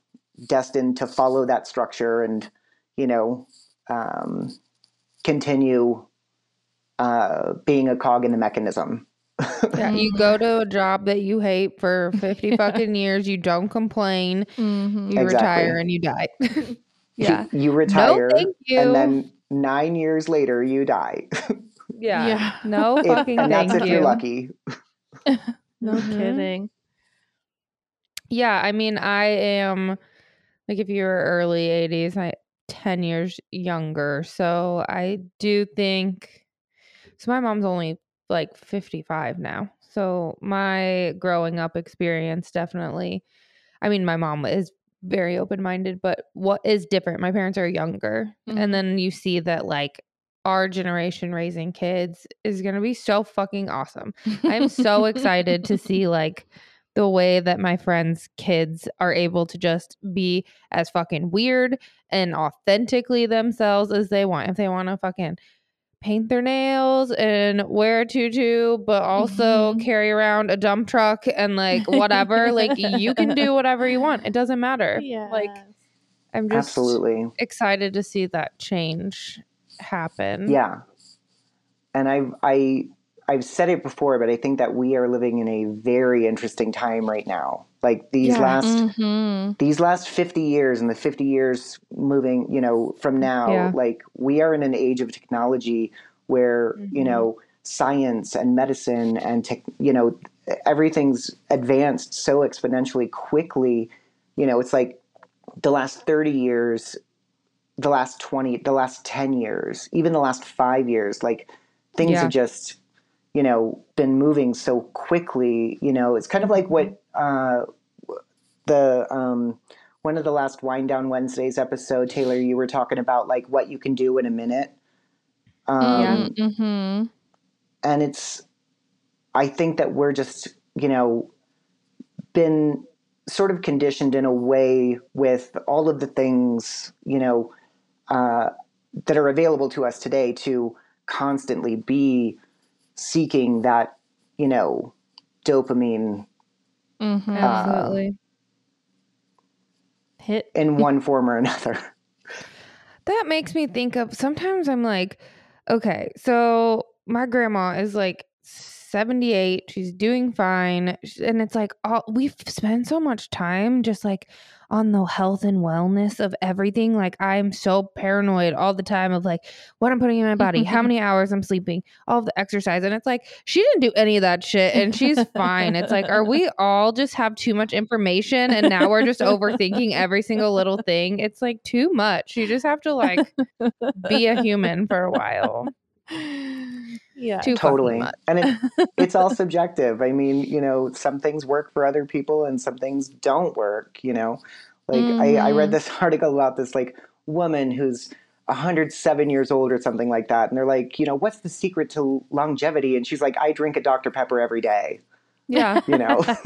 destined to follow that structure and you know um, continue uh, being a cog in the mechanism. Yeah, you Mhm. go to a job that you hate for 50 fucking years, you don't complain, Mm-hmm. you Exactly. retire and you die. yeah. You, you No, retire, thank you. and then nine years later you die, yeah. Yeah. No If- fucking and thank that's if you. you're lucky. No Mhm. kidding. Yeah, I mean, I am like if you were early 80s, I 10 years younger. So I do think so my mom's only like 55 now. So my growing up experience definitely I mean, my mom is very open-minded, but what is different, my parents are younger. Mhm. And then you see that like our generation raising kids is going to be so fucking awesome. I'm so excited to see like the way that my friends' kids are able to just be as fucking weird and authentically themselves as they want. If they want to fucking paint their nails and wear a tutu, but also Mhm. carry around a dump truck and like whatever, like you can do whatever you want. It doesn't matter. Like I'm just Absolutely. excited to see that change happen. Yeah. And I've I I've said it before, but I think that we are living in a very interesting time right now. Like these Yeah. last hmm these last 50 years and the 50 years moving, you know, from now, Yeah. like we are in an age of technology where, you Mhm. know, science and medicine and tech, you know, everything's advanced so exponentially quickly. You know, it's like the last 30 years, the last 20, the last 10 years, even the last 5 years, like things Yeah. have just you know been moving so quickly you know it's kind of like what uh the um one of the last wind down wednesdays episode taylor you were talking about like what you can do in a minute um Yeah. hmm and it's i think that we're just you know been sort of conditioned in a way with all of the things you know uh, that are available to us today to constantly be seeking that you know dopamine hmm Absolutely. Hit. in one form or another that makes me think of sometimes I'm like, okay, so my grandma is like 78, she's doing fine. And it's like, all, we've spent so much time just like on the health and wellness of everything. Like, I'm so paranoid all the time of like what I'm putting in my body, how many hours I'm sleeping, all the exercise. And it's like, she didn't do any of that shit and she's fine. It's like, are we all just have too much information and now we're just overthinking every single little thing? It's like too much. You just have to like be a human for a while. yeah. Too totally much. and it, it's all subjective i mean you know some things work for other people and some things don't work you know like I, I read Mhm. this article about this like woman who's 107 years old or something like that and they're like you know what's the secret to longevity and she's like i drink a dr pepper every day Yeah. you know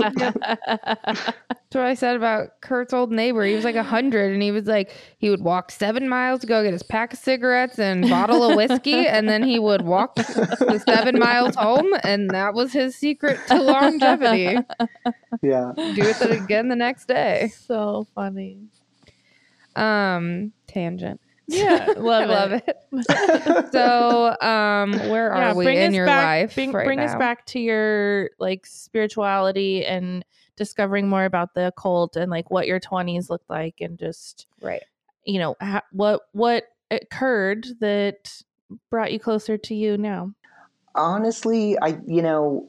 That's what I said about Kurt's old neighbor. He was like a hundred, and he was like he would walk seven miles to go get his pack of cigarettes and bottle of whiskey, and then he would walk the seven miles home, and that was his secret to longevity. yeah Do it again the next day. so funny. Um, tangent. Yeah, love I love it. So, um, where are we in us your back, life? Bring, right bring us back to your like spirituality and discovering more about the occult and like what your 20s looked like and just Right. you know ha- what what occurred that brought you closer to you now. honestly i you know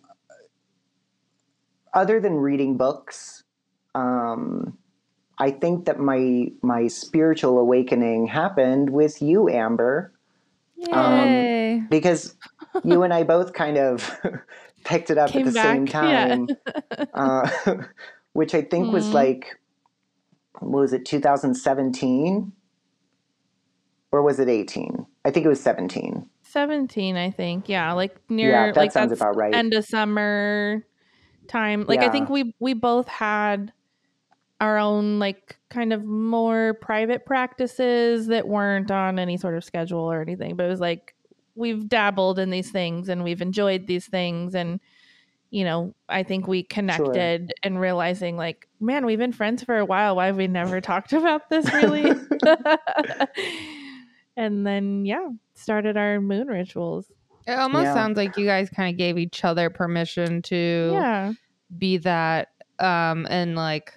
other than reading books um i think that my my spiritual awakening happened with you amber Um, Yay. because you and i both kind of picked it up Came at the same back, yeah. time uh, which i think was Mhm. like what was it 2017 or was it 18 i think it was 17 17 I think. Yeah, like near yeah that like sounds about right end of summer time. Like I think we we both had our own like kind of more private practices that weren't on any sort of schedule or anything, but it was like we've dabbled in these things and we've enjoyed these things and you know, I think we connected and realizing like, man, we've been friends for a while. Why have we never talked about this really? and then yeah, started our moon rituals. It almost Yeah. sounds like you guys kind of gave each other permission to Yeah. be that um and like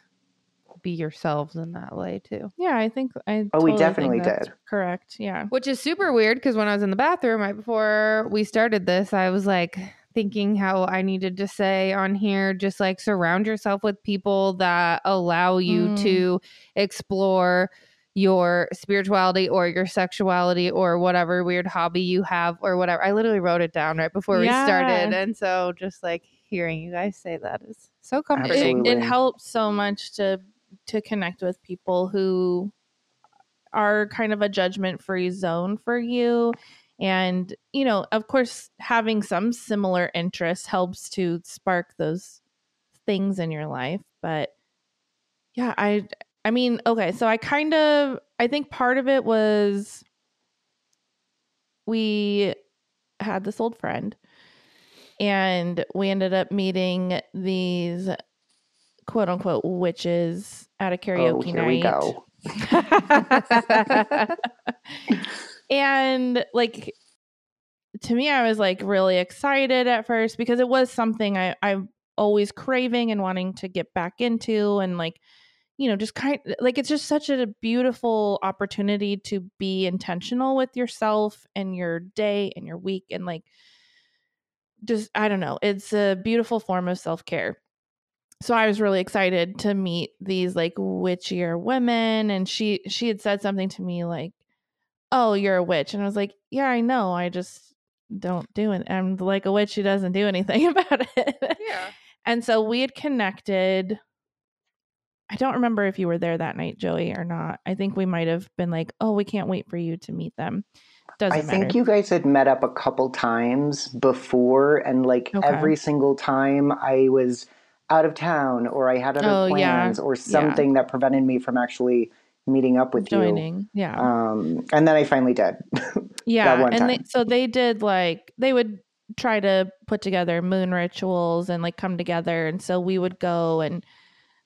be yourselves in that way too. Yeah, I think I. Oh, we totally think definitely that's did. Correct. Yeah. Which is super weird because when I was in the bathroom right before we started this, I was like thinking how I needed to say on here just like surround yourself with people that allow you Mm. to explore your spirituality or your sexuality or whatever weird hobby you have or whatever. I literally wrote it down right before we started. And so just like hearing you guys say that is so comforting. Absolutely. it helps so much to to connect with people who are kind of a judgment free zone for you and you know of course having some similar interests helps to spark those things in your life. But yeah, I I mean, okay, so I kind of I think part of it was we had this old friend and we ended up meeting these quote unquote witches at a Oh, karaoke here night. we go. and like to me i was like really excited at first because it was something i i'm always craving and wanting to get back into and like you know just kind like it's just such a beautiful opportunity to be intentional with yourself and your day and your week and like just i don't know it's a beautiful form of self-care so i was really excited to meet these like witchier women and she she had said something to me like oh you're a witch and i was like yeah i know i just don't do it i'm like a witch who doesn't do anything about it Yeah. and so we had connected i don't remember if you were there that night joey or not i think we might have been like oh we can't wait for you to meet them doesn't I think you guys had met up a couple times before, and like Okay. every single time I was out of town or I had other Oh, yeah. plans or something that prevented me from actually meeting up with joining yeah. Um, and then I finally did. yeah and they, so they did like they would try to put together moon rituals and like come together and so we would go and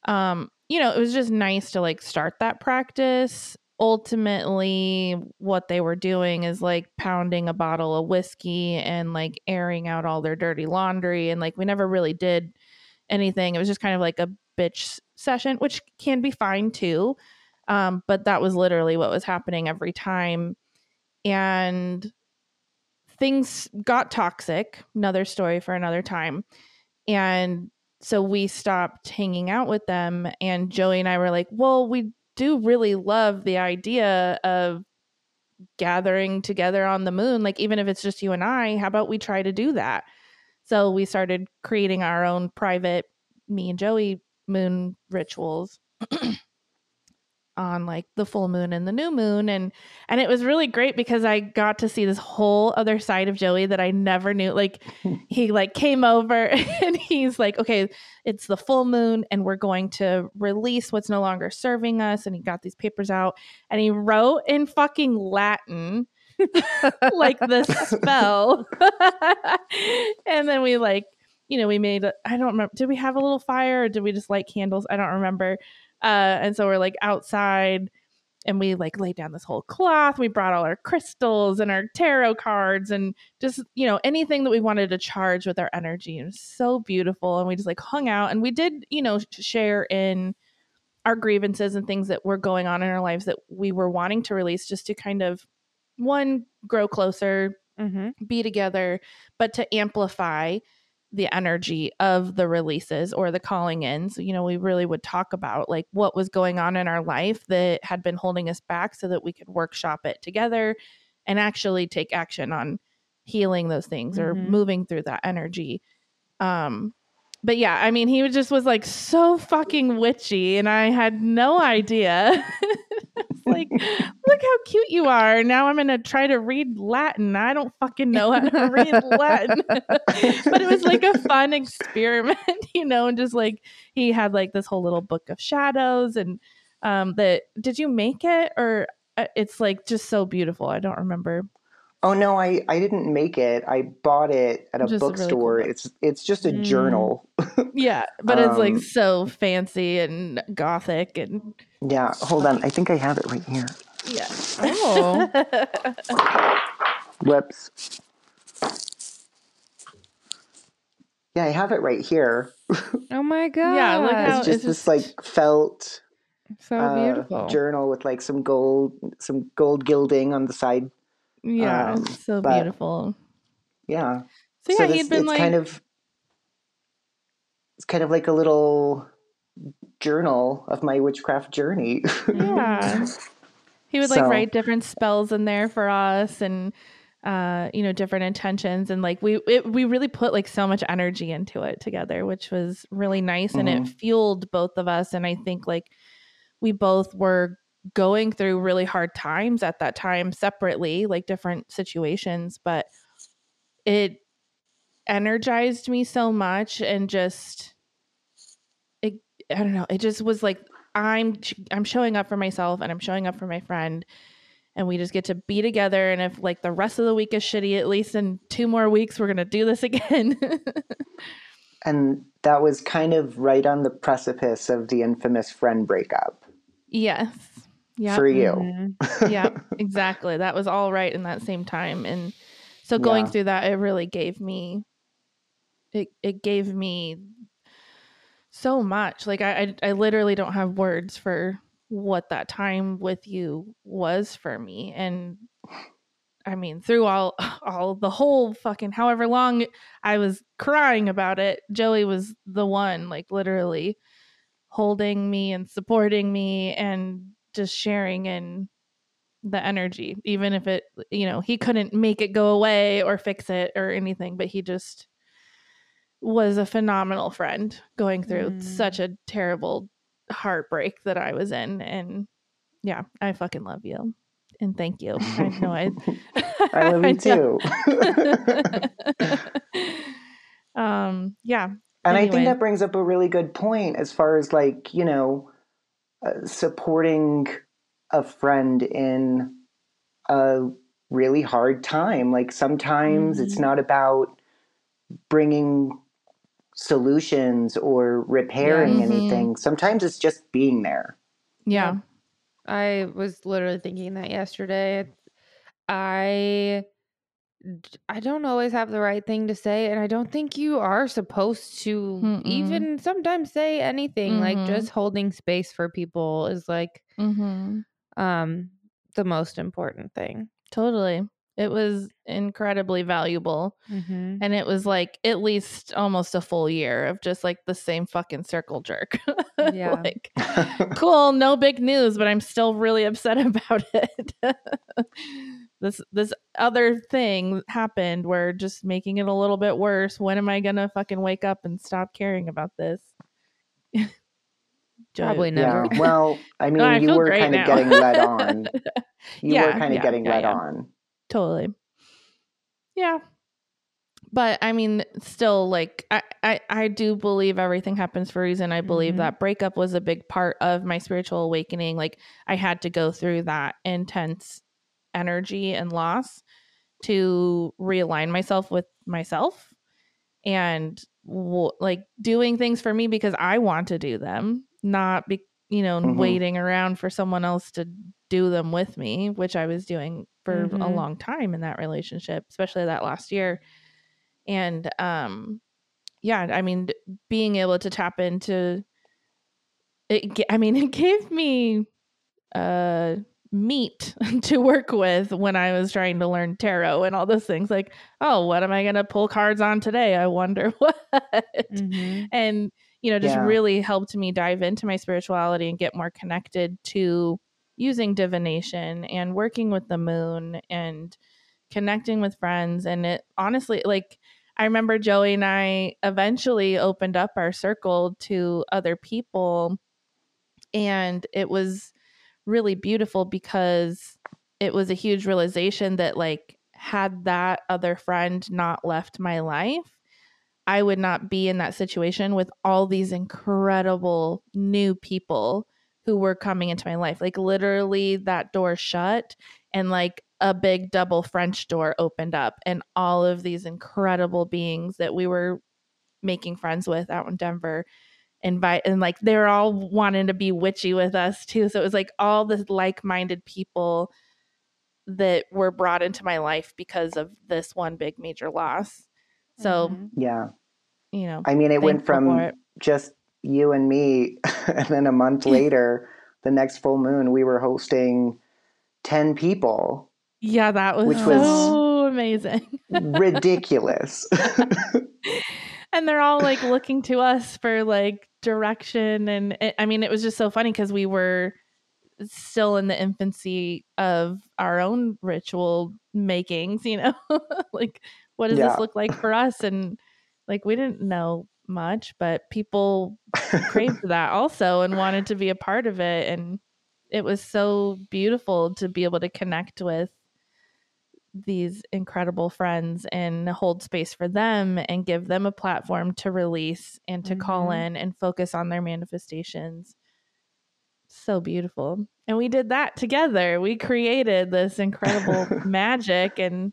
um you know it was just nice to like start that practice ultimately what they were doing is like pounding a bottle of whiskey and like airing out all their dirty laundry and like we never really did anything. It was just kind of like a bitch session which can be fine too um but that was literally what was happening every time. And things got toxic another story for another time. And so we stopped hanging out with them and joey and i were like well we do really love the idea of gathering together on the moon like even if it's just you and i how about we try to do that so we started creating our own private me and joey moon rituals on like the full moon and the new moon and and it was really great because I got to see this whole other side of Joey that I never knew like he like came over and he's like okay it's the full moon and we're going to release what's no longer serving us and he got these papers out and he wrote in fucking Latin like the spell and then we like you know we made I don't remember did we have a little fire or did we just light candles I don't remember uh, and so we're like outside and we like laid down this whole cloth. We brought all our crystals and our tarot cards and just, you know, anything that we wanted to charge with our energy. It was so beautiful. And we just like hung out and we did, you know, share in our grievances and things that were going on in our lives that we were wanting to release just to kind of one grow closer, Mm-hmm. be together, but to amplify the energy of the releases or the calling ins. You know, we really would talk about like what was going on in our life that had been holding us back so that we could workshop it together and actually take action on healing those things or Mhm. moving through that energy. Um but yeah, I mean, he was just was like so fucking witchy, and I had no idea. It's like, look how cute you are. Now I'm gonna try to read Latin. I don't fucking know how to read Latin. but it was like a fun experiment, you know, and just like he had like this whole little book of shadows and um that did you make it or uh, it's like just so beautiful. I don't remember. Oh no, I, I didn't make it. I bought it at a Just a really cool bookstore. it's it's just a Mm. journal. Yeah, but it's like Um, so fancy and gothic and Yeah, hold on. I think I have it right here. yeah. Oh. Whoops. Yeah, I have it right here. Oh my god. Yeah, look how- It's it's just this just- like felt so uh, beautiful. journal with like some gold some gold gilding on the side. Yeah, Um, so but- beautiful. Yeah. So yeah, this, he'd been it's like kind of it's kind of like a little journal of my witchcraft journey. Yeah. He would like So- write different spells in there for us and uh you know different intentions and like we it, we really put like so much energy into it together which was really nice and it Mhm. fueled both of us and I think like we both were going through really hard times at that time separately like different situations but it energized me so much and just it, I don't know. It just was like I'm I'm showing up for myself and I'm showing up for my friend and we just get to be together and if like the rest of the week is shitty at least in two more weeks we're going to do this again. and that was kind of right on the precipice of the infamous friend breakup. Yes. Yeah. For you. Mm-hmm. yeah, exactly. That was all right in that same time and so going yeah. through that it really gave me it it gave me so much. Like I, I, I literally don't have words for what that time with you was for me. And I mean, through all all the whole fucking however long I was crying about it, Joey was the one, like literally holding me and supporting me and just sharing in the energy, even if it, you know, he couldn't make it go away or fix it or anything, but he just was a phenomenal friend going through mm. such a terrible heartbreak that I was in. And yeah, I fucking love you. And thank you. I know I I love you too. um yeah. And anyway. I think that brings up a really good point as far as like, you know, uh, supporting a friend in a really hard time. Like sometimes mm-hmm. it's not about bringing solutions or repairing yeah. mm-hmm. anything. Sometimes it's just being there. Yeah. I was literally thinking that yesterday. I I don't always have the right thing to say and I don't think you are supposed to Mm-mm. even sometimes say anything mm-hmm. like just holding space for people is like mm-hmm. um the most important thing. Totally. It was incredibly valuable. Mm-hmm. And it was like at least almost a full year of just like the same fucking circle jerk. Yeah. like, cool, no big news, but I'm still really upset about it. this this other thing happened where just making it a little bit worse. When am I gonna fucking wake up and stop caring about this? Probably never. Yeah. Well, I mean, no, I you were kind of getting led on. You yeah, were kind of yeah, getting yeah, led on. Totally. Yeah. But I mean, still, like, I, I, I do believe everything happens for a reason. I believe mm-hmm. that breakup was a big part of my spiritual awakening. Like, I had to go through that intense energy and loss to realign myself with myself and w- like doing things for me because I want to do them, not be, you know, mm-hmm. waiting around for someone else to do them with me, which I was doing for mm-hmm. a long time in that relationship, especially that last year. And um yeah, I mean being able to tap into it I mean it gave me uh meat to work with when I was trying to learn tarot and all those things. Like, oh, what am I going to pull cards on today? I wonder what. Mm-hmm. And, you know, just yeah. really helped me dive into my spirituality and get more connected to using divination and working with the moon and connecting with friends. And it honestly, like, I remember Joey and I eventually opened up our circle to other people. And it was really beautiful because it was a huge realization that, like, had that other friend not left my life, I would not be in that situation with all these incredible new people who were coming into my life. Like literally that door shut and like a big double French door opened up and all of these incredible beings that we were making friends with out in Denver invite and like they're all wanting to be witchy with us too. So it was like all the like-minded people that were brought into my life because of this one big major loss. So mm-hmm. yeah. You know. I mean it went from it. just you and me and then a month later the next full moon we were hosting 10 people yeah that was which so was amazing ridiculous and they're all like looking to us for like direction and it, i mean it was just so funny because we were still in the infancy of our own ritual makings you know like what does yeah. this look like for us and like we didn't know much, but people craved that also and wanted to be a part of it. And it was so beautiful to be able to connect with these incredible friends and hold space for them and give them a platform to release and to call Mhm. in and focus on their manifestations. So beautiful. And we did that together. We created this incredible magic. And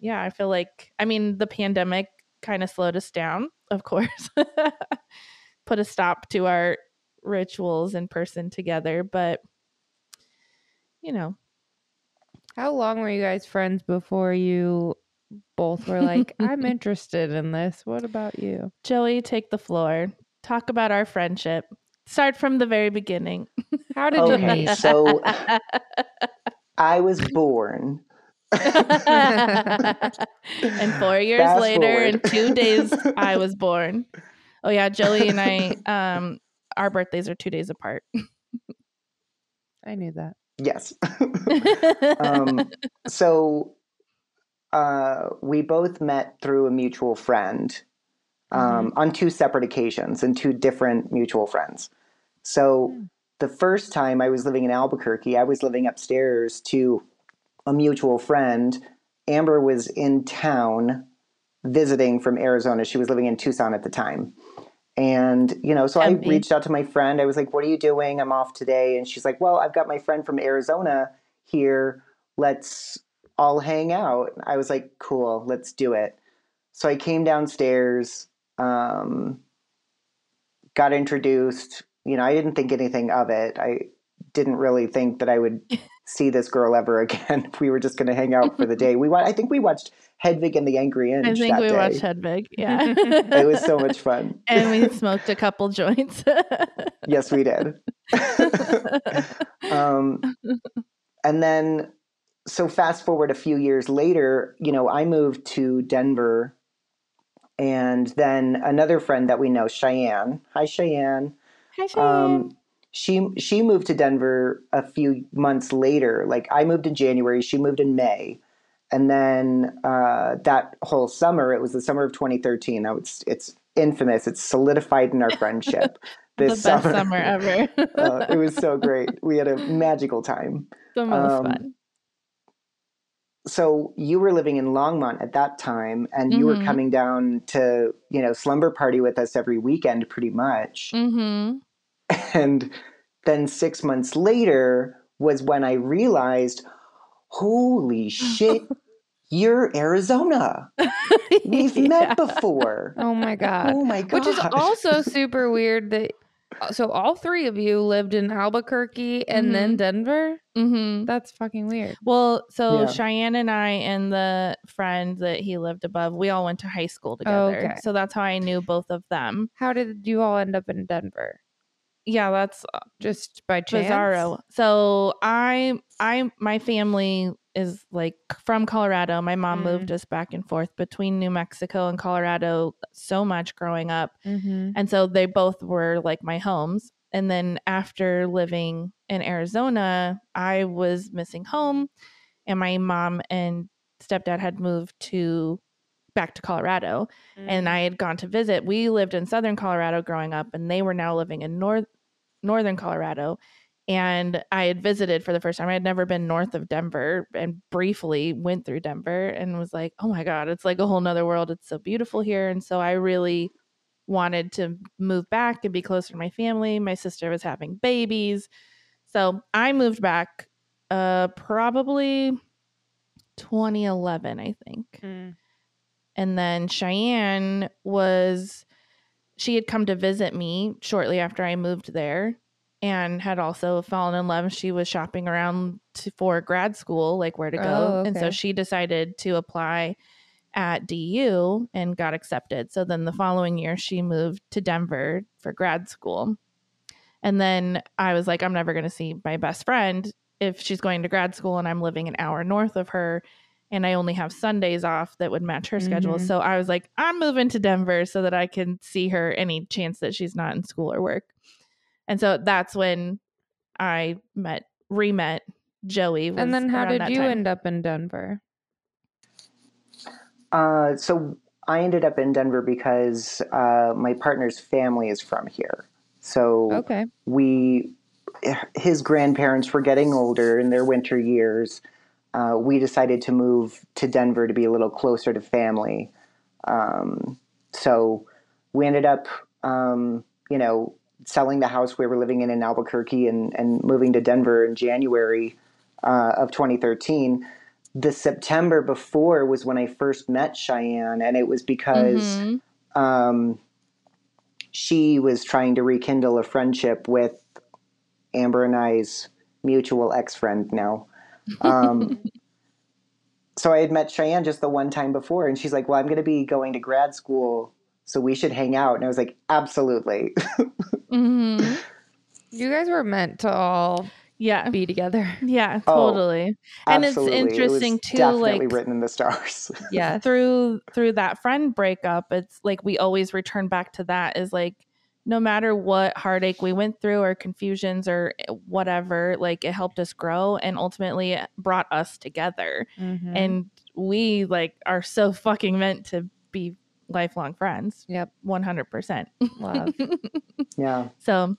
yeah, I feel like, I mean, the pandemic kind of slowed us down, of course, put a stop to our rituals in person together. But, you know, How long were you guys friends before you both were like, I'm interested in this? What about you? Joey, take the floor. Talk about our friendship. Start from the very beginning. How did you Okay, meet? so I was born. and four years Fast later, in two days, I was born. Oh yeah, Joey and I, um, our birthdays are two days apart. I knew that. Yes. um, so uh, we both met through a mutual friend um, on two separate occasions and two different mutual friends. So Hmm. the first time I was living in Albuquerque, I was living upstairs to a mutual friend. Amber was in town visiting from Arizona. She was living in Tucson at the time. And, you know, so I reached out to my friend. I was like, What are you doing? I'm off today. And she's like, Well, I've got my friend from Arizona here. Let's all hang out. I was like, Cool, let's do it. So I came downstairs, um, got introduced. You know, I didn't think anything of it. I didn't really think that I would see this girl ever again. we were just going to hang out for the day. We wa- I think we watched Hedwig and the Angry Inch. I think that we day. watched Hedwig. Yeah. It was so much fun. and we smoked a couple joints. yes, we did. um, and then, so fast forward a few years later, you know, I moved to Denver, and then another friend that we know, Cheyenne. Hi, Cheyenne. Hi, Cheyenne. Um, she she moved to Denver a few months later. Like I moved in January, she moved in May, and then uh, that whole summer, it was the summer of 2013. That was it's infamous. It's solidified in our friendship. the This best summer, summer, ever. uh, it was so great. We had a magical time. the most um, fun. So you were living in Longmont at that time, and you were Mhm. coming down to you know slumber party with us every weekend, pretty much. Mm-hmm. And then six months later was when I realized, holy shit, you're Arizona. We've met before. Oh my God. Oh my god. Which is also super weird that uh, so all three of you lived in Albuquerque and then Denver. Mm-hmm. That's fucking weird. Well, so Yeah. Cheyenne and I and the friend that he lived above, we all went to high school together. Okay. So that's how I knew both of them. How did you all end up in Denver? Yeah, that's uh, Just by chance? bizarro. So I I my family is like from Colorado. My mom Mm. moved us back and forth between New Mexico and Colorado so much growing up. Mm-hmm. And so they both were like my homes. And then after living in Arizona, I was missing home and my mom and stepdad had moved to back to Colorado and Mm. I had gone to visit. We lived in southern Colorado growing up and they were now living in north northern Colorado. And I had visited for the first time. I had never been north of Denver and briefly went through Denver and was like, oh my God, it's like a whole nother world. It's so beautiful here. And so I really wanted to move back and be closer to my family. My sister was having babies. So I moved back uh probably 2011, I think. Mm. And then Cheyenne was, she had come to visit me shortly after I moved there and had also fallen in love. She was shopping around to, for grad school, like where to go. Oh, And so she decided to apply at DU and got accepted. So then the following year, she moved to Denver for grad school. And then I was like, I'm never going to see my best friend if she's going to grad school and I'm living an hour north of her and I only have Sundays off that would match her schedule. Mhm. So I was like, I'm moving to Denver so that I can see her any chance that she's not in school or work. And so that's when I met, re met Joey. And then how did you time. end up in Denver? Uh, so I ended up in Denver because uh, my partner's family is from here. So Okay. we, his grandparents were getting older in their winter years. Uh, we decided to move to Denver to be a little closer to family. Um, so we ended up, um, you know, selling the house we were living in in Albuquerque and, and moving to Denver in January uh, of 2013. The September before was when I first met Cheyenne, and it was because Mhm. um, she was trying to rekindle a friendship with Amber and I's mutual ex friend now. Um, so I had met Cheyenne just the one time before, and she's like, Well, I'm going to be going to grad school, so we should hang out. And I was like, Absolutely. Mhm. You guys were meant to all Yeah. be together. Yeah, Oh, totally. And it's Absolutely. It was interesting, too, Definitely like- written in the stars. Yeah. through through that friend breakup it's like we always return back to that is like no matter what heartache we went through or confusions or eh, whatever like it helped us grow and ultimately brought us together Mhm. and we like are so fucking meant to be lifelong friends Yep. 100% Love. yeah. so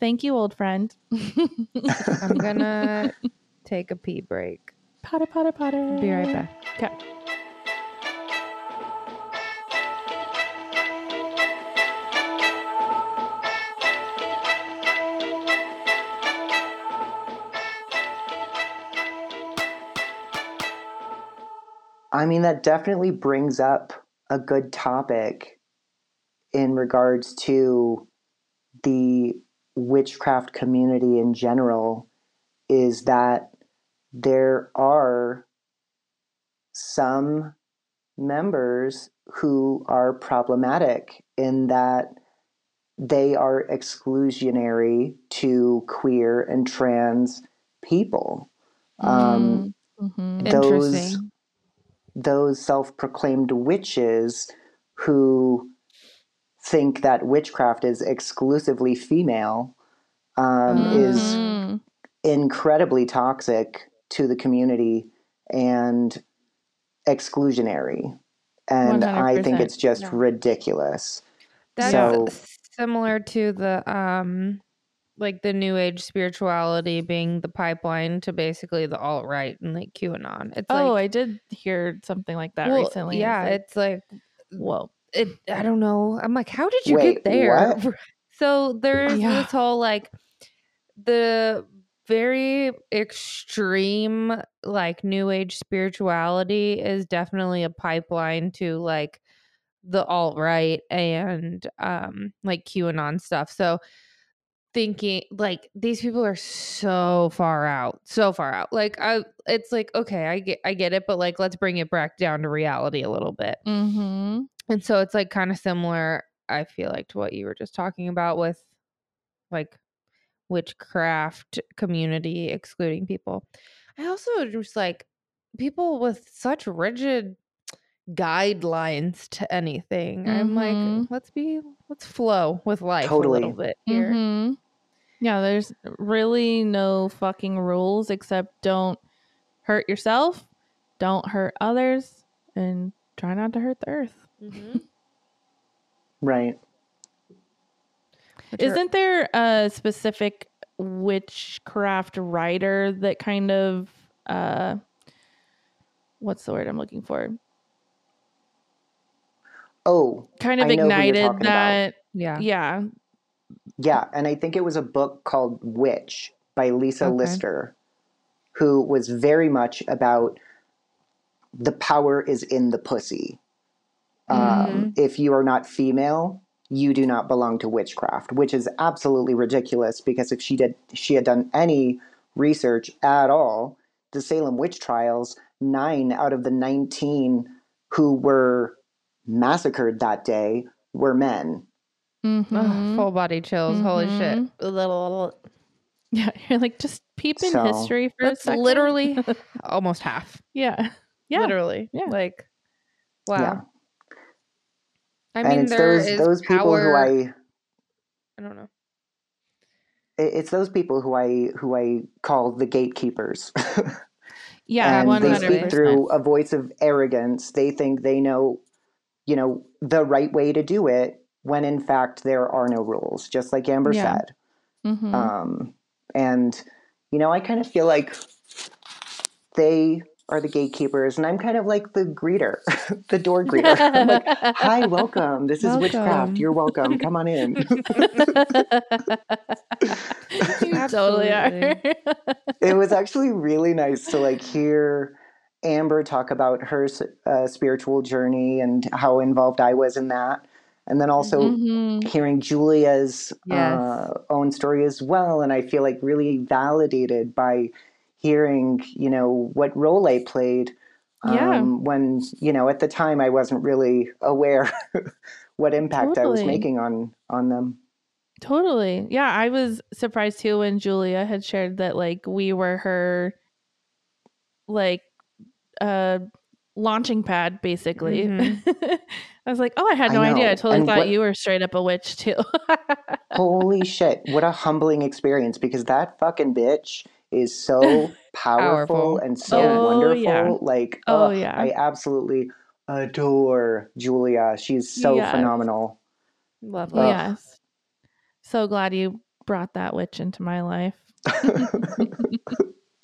thank you old friend I'm gonna take a pee break. potter potter potter Be right back. okay I mean, that definitely brings up a good topic in regards to the witchcraft community in general is that there are some members who are problematic in that they are exclusionary to queer and trans people. Um, Mhm. those Interesting. those self-proclaimed witches who think that witchcraft is exclusively female um, is Mhm. incredibly toxic to the community and exclusionary and i think it's just Yeah. ridiculous That's So- similar to the um like the new age spirituality being the pipeline to basically the alt right and like QAnon. It's oh like i did hear something like that well, recently Yeah, it's like, it's like whoa it I don't know. I'm like, how did you Wait, get there? what? So there's Yeah. this whole like the very extreme like new age spirituality is definitely a pipeline to like the alt right and um like QAnon stuff. So thinking like these people are so far out, so far out. Like I it's like okay, I get I get it, but like let's bring it back down to reality a little bit. mm-hmm. And so it's like kind of similar, I feel like, to what you were just talking about with like witchcraft community excluding people. I also just like people with such rigid guidelines to anything. I'm like, Mhm. let's be let's flow with life a little bit here. Mhm. Yeah, there's really no fucking rules except don't hurt yourself, don't hurt others, and try not to hurt the earth. Mhm. right Which Isn't there a specific witchcraft writer that kind of uh what's the word I'm looking for? oh Kind of I know who you're ignited talking about. that yeah. yeah. Yeah and i think it was a book called witch by lisa Okay. lister who was very much about the power is in the pussy. Um, if you are not female you do not belong to witchcraft which is absolutely ridiculous because if she did she had done any research at all the salem witch trials nine out of the 19 who were massacred that day were men Ugh, Mhm. full body chills. Holy shit. Little- Yeah, you're like just peep in So- history for That's a second. literally almost half. yeah. Yeah. Literally. Yeah. Like wow. Yeah. I and mean it's there those is those people who power- i I don't know. it's those people who I who I call the gatekeepers. Yeah, and one they speak through a voice of arrogance. They think they know, you know, the right way to do it when in fact there are no rules, just like Amber Yeah. said. Mhm. Um, and you know, I kind of feel like they are the gatekeepers, and I'm kind of like the greeter, the door greeter. I'm like, "Hi, welcome. This is Welcome. witchcraft. You're welcome. Come on in." you totally are. it was actually really nice to like hear Amber talk about her uh, spiritual journey and how involved I was in that, and then also Mhm. hearing Julia's Yes. uh, own story as well. And I feel like really validated by hearing, you know, what role I played. Yeah. Um, when, you know, at the time I wasn't really aware what impact I was making on, on them. Totally. Yeah, I was surprised too when Julia had shared that like we were her like uh launching pad basically. Mhm. I was like, "Oh, I had I no idea. I totally And thought what- you were straight up a witch too." Holy shit. What a humbling experience because that fucking bitch is so powerful, Powerful. and so Oh, wonderful. yeah. Like, Oh, yeah. I absolutely adore Julia. She's so Yes. phenomenal. lovely Ugh. yes. So glad you brought that witch into my life.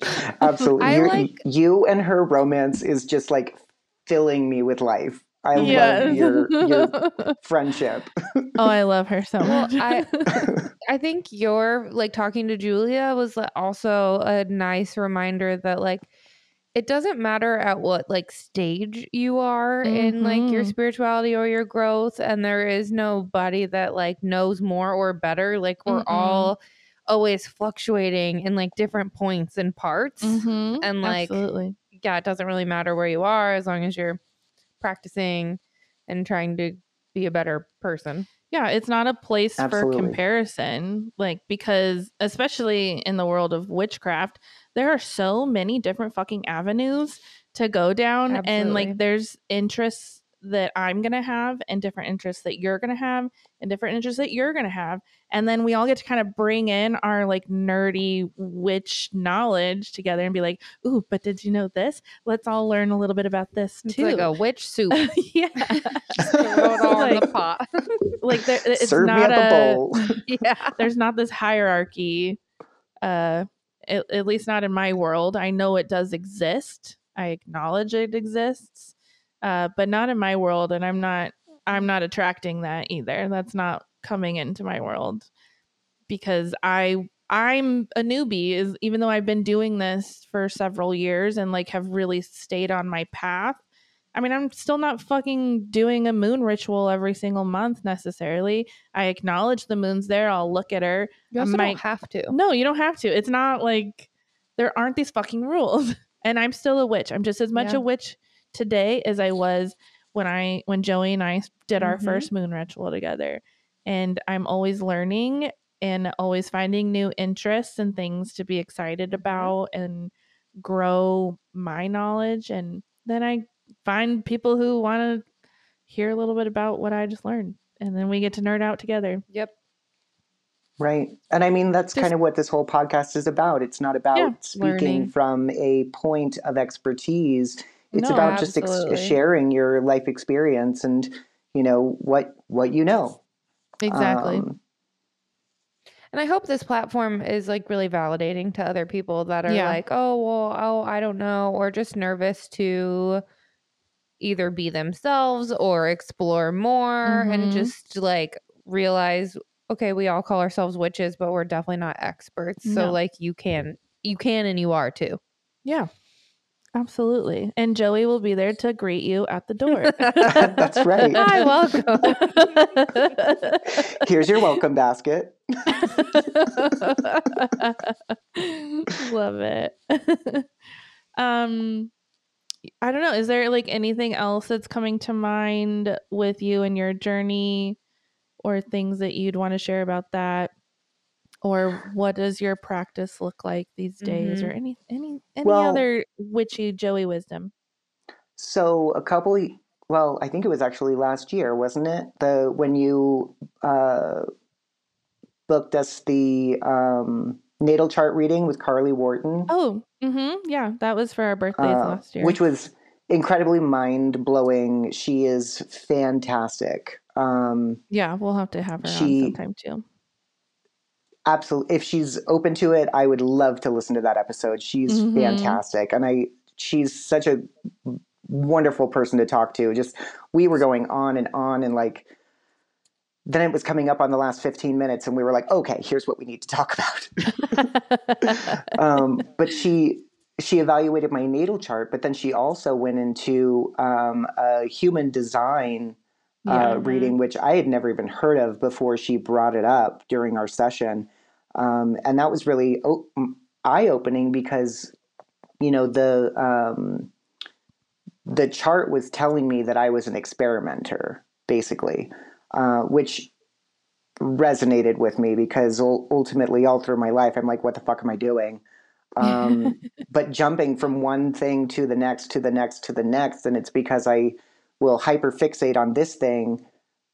Absolutely. I You're- like- you and her romance is just like filling me with life. I Yes. love your your friendship. oh, I love her so Well, much. I- I think your like talking to Julia was like, also a nice reminder that like it doesn't matter at what like stage you are in like your Mhm. spirituality or your growth and there is nobody that like knows more or better like we're Mm-mm. all always fluctuating in like different points and parts Mhm. and, like, absolutely. yeah it doesn't really matter where you are as long as you're practicing and trying to be a better person Yeah, it's not a place Absolutely. for comparison. Like, because especially in the world of witchcraft, there are so many different fucking avenues to go down. And like, there's interests that I'm going to have, and different interests that you're going to have, and different interests that you're going to have. And then we all get to kind of bring in our like nerdy witch knowledge together and be like, ooh, but did you know this? Let's all learn a little bit about this it's too. like a witch soup yeah. throw it all in the Like- pot like, there, it's Serve not a, bowl. yeah there's not this hierarchy uh at, at least not in my world i know it does exist i acknowledge it exists uh but not in my world and i'm not i'm not attracting that either that's not coming into my world because i i'm a newbie is even though i've been doing this for several years and like have really stayed on my path I mean, I'm still not fucking doing a moon ritual every single month necessarily. I acknowledge the moon's there. I'll look at her. you also might- don't have to No, you don't have to. It's not like there aren't these fucking rules. And I'm still a witch. I'm just as much Yeah. a witch today as I was when I when Joey and I did our Mhm. first moon ritual together. And I'm always learning and always finding new interests and things to be excited about and grow my knowledge and then I find people who want to hear a little bit about what I just learned and then we get to nerd out together. yep Right. And I mean, that's Just- kind of what this whole podcast is about. It's not about Yeah, speaking learning. from a point of expertise. It's No, about just ex- sharing your life experience and, you know, what what you know. Exactly. Um, And I hope this platform is like really validating to other people that are Yeah. like, oh, well, oh, I don't know, or just nervous to either be themselves or explore more Mhm. and just like realize, okay, we all call ourselves witches, but we're definitely not experts. So like you can you can and you are too. Yeah, absolutely. And Joey will be there to greet you at the door. That's right. Hi, welcome. Here's your welcome basket. Love it. um I don't know, is there like anything else that's coming to mind with you and your journey or things that you'd want to share about that? Or what does your practice look like these days or any any any Well- other witchy Joey wisdom? So a couple, well, I think it was actually last year, wasn't it? The when you uh, booked us the um, natal chart reading with Carly Wharton, Oh, mm-hmm. Yeah, that was for our birthdays uh, last year. which was incredibly mind blowing. She is fantastic. Um, Yeah, we'll have to have her She- on sometime too. Absolutely, if she's open to it, I would love to listen to that episode. She's Mhm. fantastic, and I she's such a wonderful person to talk to. Just we were going on and on and like then it was coming up on the last 15 minutes and we were like okay here's what we need to talk about um, but she she evaluated my natal chart but then she also went into um, a human design uh, Yeah. reading which i had never even heard of before she brought it up during our session um, and that was really o- eye-opening because you know the um, the chart was telling me that i was an experimenter basically uh, which resonated with me because ul- ultimately all through my life i'm like what the fuck am i doing um, but jumping from one thing to the next to the next to the next and it's because i will hyper fixate on this thing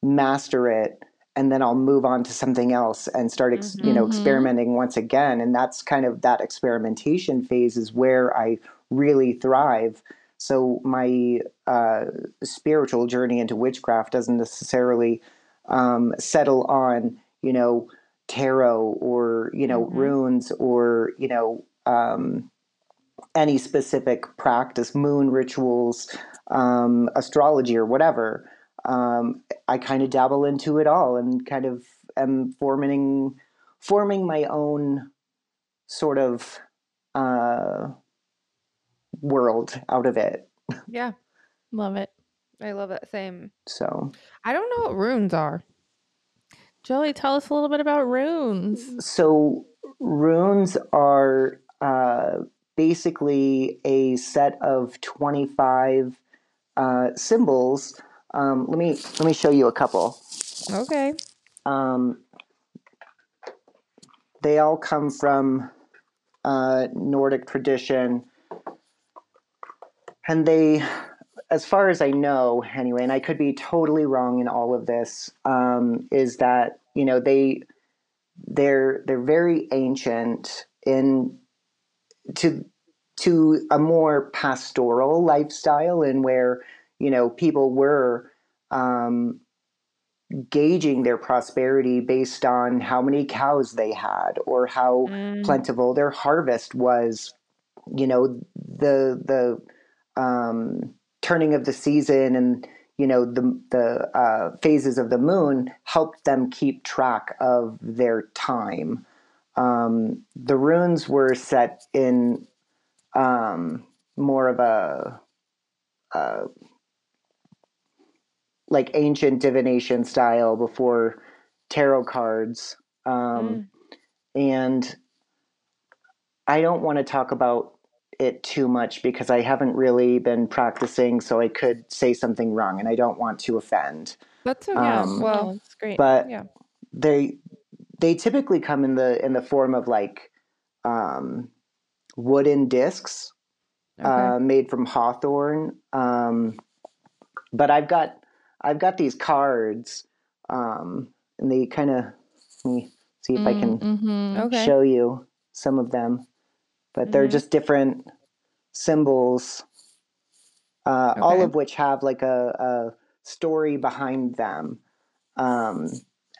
master it and then i'll move on to something else and start ex- you know Mhm. experimenting once again and that's kind of that experimentation phase is where i really thrive so my uh, spiritual journey into witchcraft doesn't necessarily um, settle on you know tarot or you know Mhm. runes or you know um, any specific practice moon rituals um, astrology or whatever um, i kind of dabble into it all and kind of am forming forming my own sort of uh, world out of it Yeah, Love it. I love that. Same. so I don't know what runes are. Joey, tell us a little bit about runes. So runes are uh, basically a set of twenty-five uh, symbols. Um, let me let me show you a couple. Okay. Um, they all come from uh, Nordic tradition, and they, as far as I know, anyway, and I could be totally wrong in all of this, um, is that you know they they're they're very ancient in to to a more pastoral lifestyle and where you know people were um, gauging their prosperity based on how many cows they had or how Mm, plentiful their harvest was you know the the um, turning of the season and you know the the uh, phases of the moon helped them keep track of their time. Um, the runes were set in um, more of a uh, like ancient divination style before tarot cards um, mm, and i don't want to talk about it too much because i haven't really been practicing so i could say something wrong and i don't want to offend That's okay. Um, well, oh, it's great. but yeah. they they typically come in the in the form of like um, wooden discs Okay. uh, made from hawthorn. Um, but I've got I've got these cards, um, and they kind of let me see if I can Mhm. okay. show you some of them. But they're Mhm. just different symbols, uh, all of which have like a, a story behind them. Um,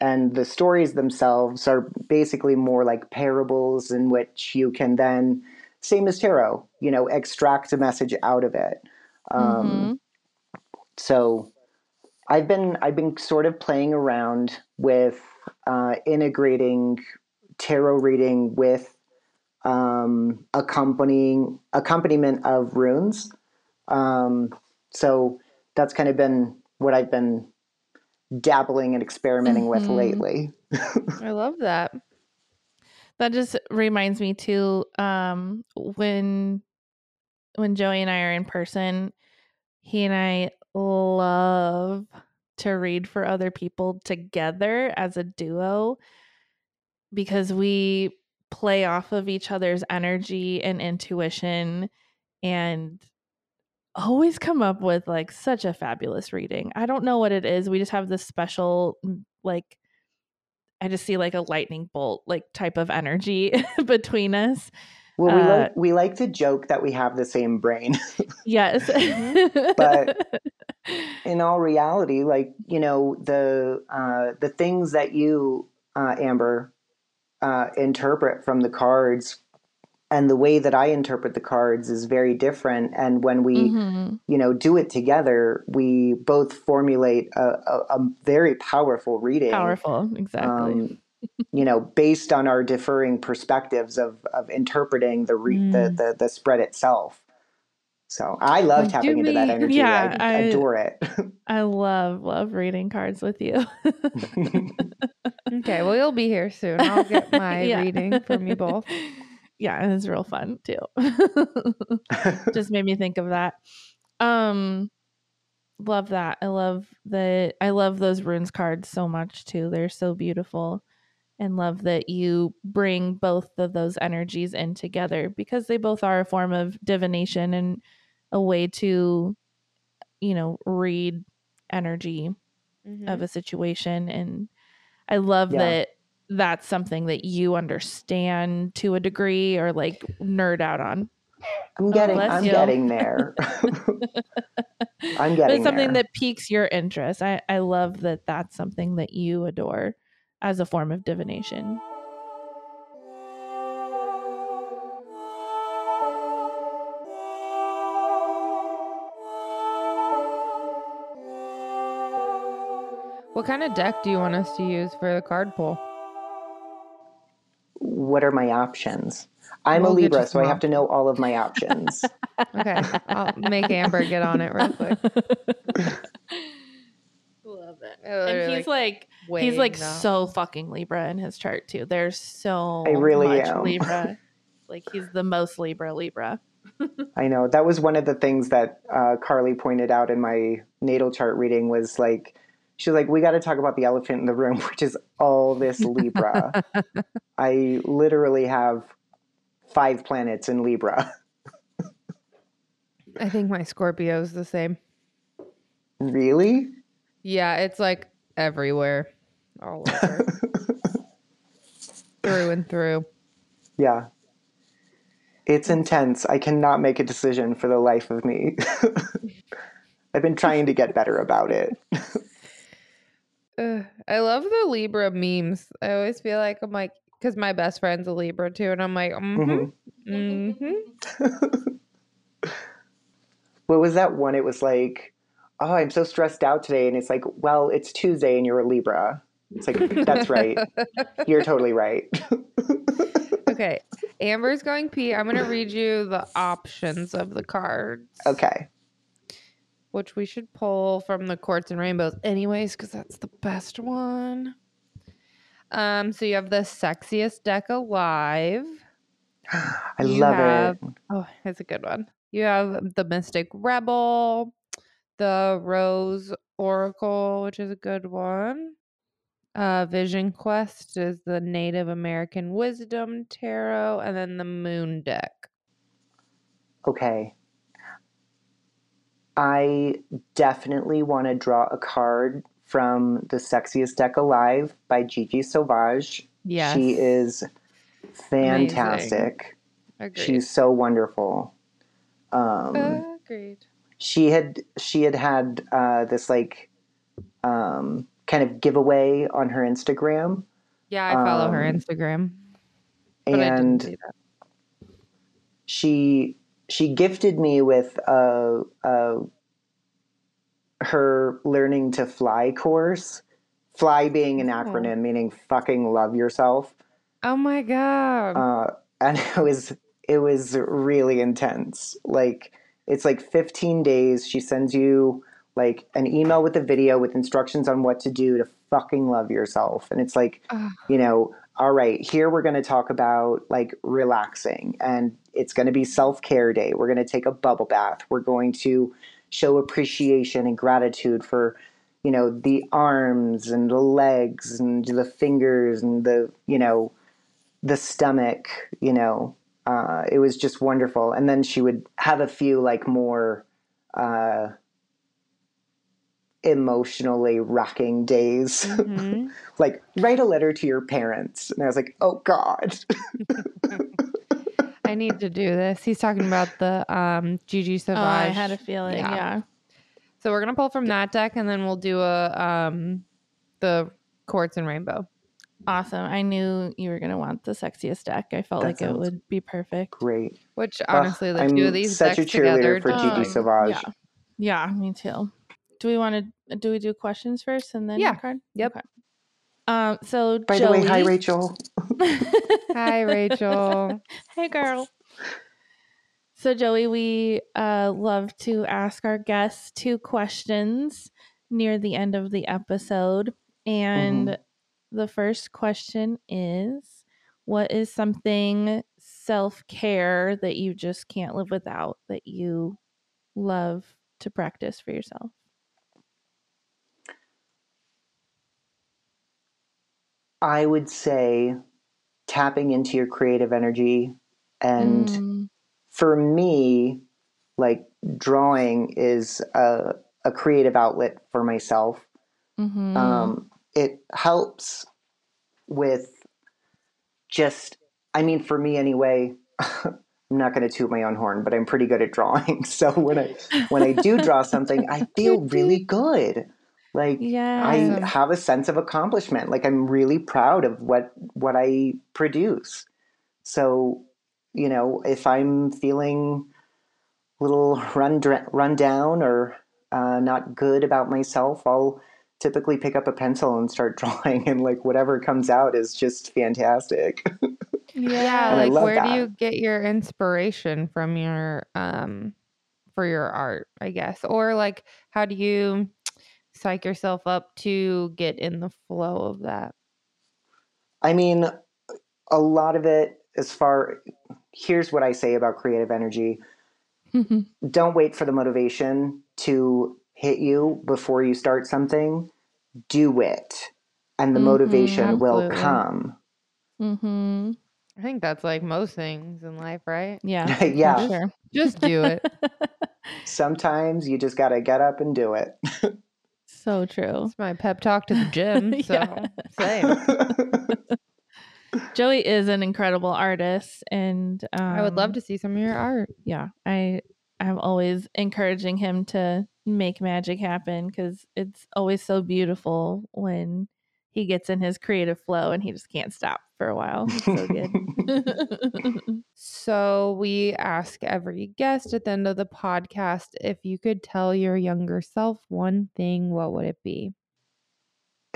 and the stories themselves are basically more like parables in which you can then, same as tarot, you know, extract a message out of it. Um, Mhm. so I've been I've been sort of playing around with uh, integrating tarot reading with um, accompanying accompaniment of runes. Um, so that's kind of been what I've been dabbling and experimenting with Mhm. lately. I love that. That just reminds me too. Um, when when Joey and I are in person, he and I love to read for other people together as a duo because we play off of each other's energy and intuition and always come up with like such a fabulous reading. I don't know what it is. We just have this special mm, like I just see like a lightning bolt like type of energy between us. Well, we Uh, like we like to joke that we have the same brain. Yes. But- In all reality, like you know, the uh, the things that you, uh, Amber, uh, interpret from the cards and the way that I interpret the cards is very different. And when we, Mhm. you know, do it together, we both formulate a, a, a very powerful reading. Powerful, exactly. Um, you know, based on our differing perspectives of of interpreting the re- Mm. the, the the spread itself. So I love Like, tapping do into that energy. Yeah, I, I- adore it. I love love reading cards with you. Okay, well, you'll be here soon. I'll get my Yeah. reading from you both. Yeah, it was real fun too. Just made me think of that. Um love that. I love that I love those runes cards so much too. They're so beautiful. And love that you bring both of those energies in together because they both are a form of divination and a way to you know, read energy Mhm. of a situation and i love Yeah. that that's something that you understand to a degree or like nerd out on I'm getting bless I'm you. getting there. I'm but getting it's something there. that piques your interest i i love that that's something that you adore as a form of divination What kind of deck do you want us to use for the card pull? What are my options? I'm We'll a Libra, so I have to know all of my options. Okay, I'll make Amber get on it real quick. love it and he's like he's like them. so fucking libra in his chart too there's so I really much am. libra like he's the most libra libra I know that was one of the things that uh, Carly pointed out in my natal chart reading was like she was like we got to talk about the elephant in the room, which is all this Libra. I literally have five planets in Libra. I think my Scorpio's the same. really? Yeah, it's like everywhere, all over, through and through. Yeah. It's intense. I cannot make a decision for the life of me. I've been trying to get better about it. Ugh, I love the Libra memes. I always feel like I'm like, because my best friend's a Libra too, and I'm like, mm-hmm, Mhm. mm-hmm. What was that one? It was like, oh, I'm so stressed out today. And it's like, well, it's Tuesday and you're a Libra. It's like, that's right. You're totally right. okay, Amber's going pee. I'm gonna read you the options of the cards. okay. Which we should pull from the quartz and rainbows anyways because that's the best one. Um so you have the sexiest deck alive. I You love have- it. oh it's a good one. You have the mystic rebel the rose oracle which is a good one. Uh vision quest is the native american wisdom tarot and then the moon deck. Okay. I definitely want to draw a card from the sexiest deck alive by Gigi Sauvage. yes She is fantastic. agreed She's so wonderful. Um, agreed she had she had had uh, this like um, kind of giveaway on her Instagram, yeah i follow her um, instagram but I didn't and she she gifted me with a, a her learning to fly course. Fly being an Oh. acronym meaning fucking love yourself, Oh my god. uh, and it was it was really intense. Like it's like 15 days. She sends you like an email with a video with instructions on what to do to fucking love yourself, and it's like Ugh. you know, all right, here we're going to talk about like relaxing and it's going to be self care day. We're going to take a bubble bath. We're going to show appreciation and gratitude for, you know, the arms and the legs and the fingers and the, you know, the stomach, you know. Uh, it was just wonderful. And then she would have a few like more uh, emotionally rocking days. Mhm. like write a letter to your parents and i was like oh god I need to do this. He's talking about the um Gigi Savage. Oh, I had a feeling. Yeah. Yeah. So we're gonna pull from that deck and then we'll do a um the quartz and rainbow. Awesome. I knew you were gonna want the sexiest deck. I felt That like it would be perfect. Great. Which honestly, the I'm two of these such a decks together. cheerleader for Gigi Oh, just- Sauvage. Yeah. Yeah, me too. Do we want to do we do questions first and then Yeah. card? Yep. Okay. Um. So By Joey. the way, hi Rachel. Hi, Rachel. hey, girl. So Joey, we uh, love to ask our guests two questions near the end of the episode, and Mhm. the first question is, "What is something self care that you just can't live without that you love to practice for yourself?" I would say tapping into your creative energy and Mm, for me, like drawing is a, a creative outlet for myself. mhm. Um, it helps with just, I mean, for me anyway, I'm not going to toot my own horn, but I'm pretty good at drawing. So when I when I do draw something, I feel really good. Like yeah, I have a sense of accomplishment. Like I'm really proud of what what I produce. So, you know, if I'm feeling a little run run down or uh, not good about myself, I'll typically pick up a pencil and start drawing, and like whatever comes out is just fantastic. Yeah, And I like love where do you get your inspiration from your um for your art, I guess? Or like how do you psych yourself up to get in the flow of that? I mean, a lot of it, as far here's what I say about creative energy. don't wait for the motivation to hit you before you start something. Do it, and the Mhm, motivation will come. mm-hmm. I think that's like most things in life, right? Yeah, for Yeah. sure. Just do it. Sometimes you just got to get up and do it. So true. It's my pep talk to the gym. So same. Joey is an incredible artist, and um, I would love to see some of your art. Yeah, I I'm always encouraging him to make magic happen because it's always so beautiful when he gets in his creative flow and he just can't stop for a while. It's so good. So we ask every guest at the end of the podcast if you could tell your younger self one thing, what would it be?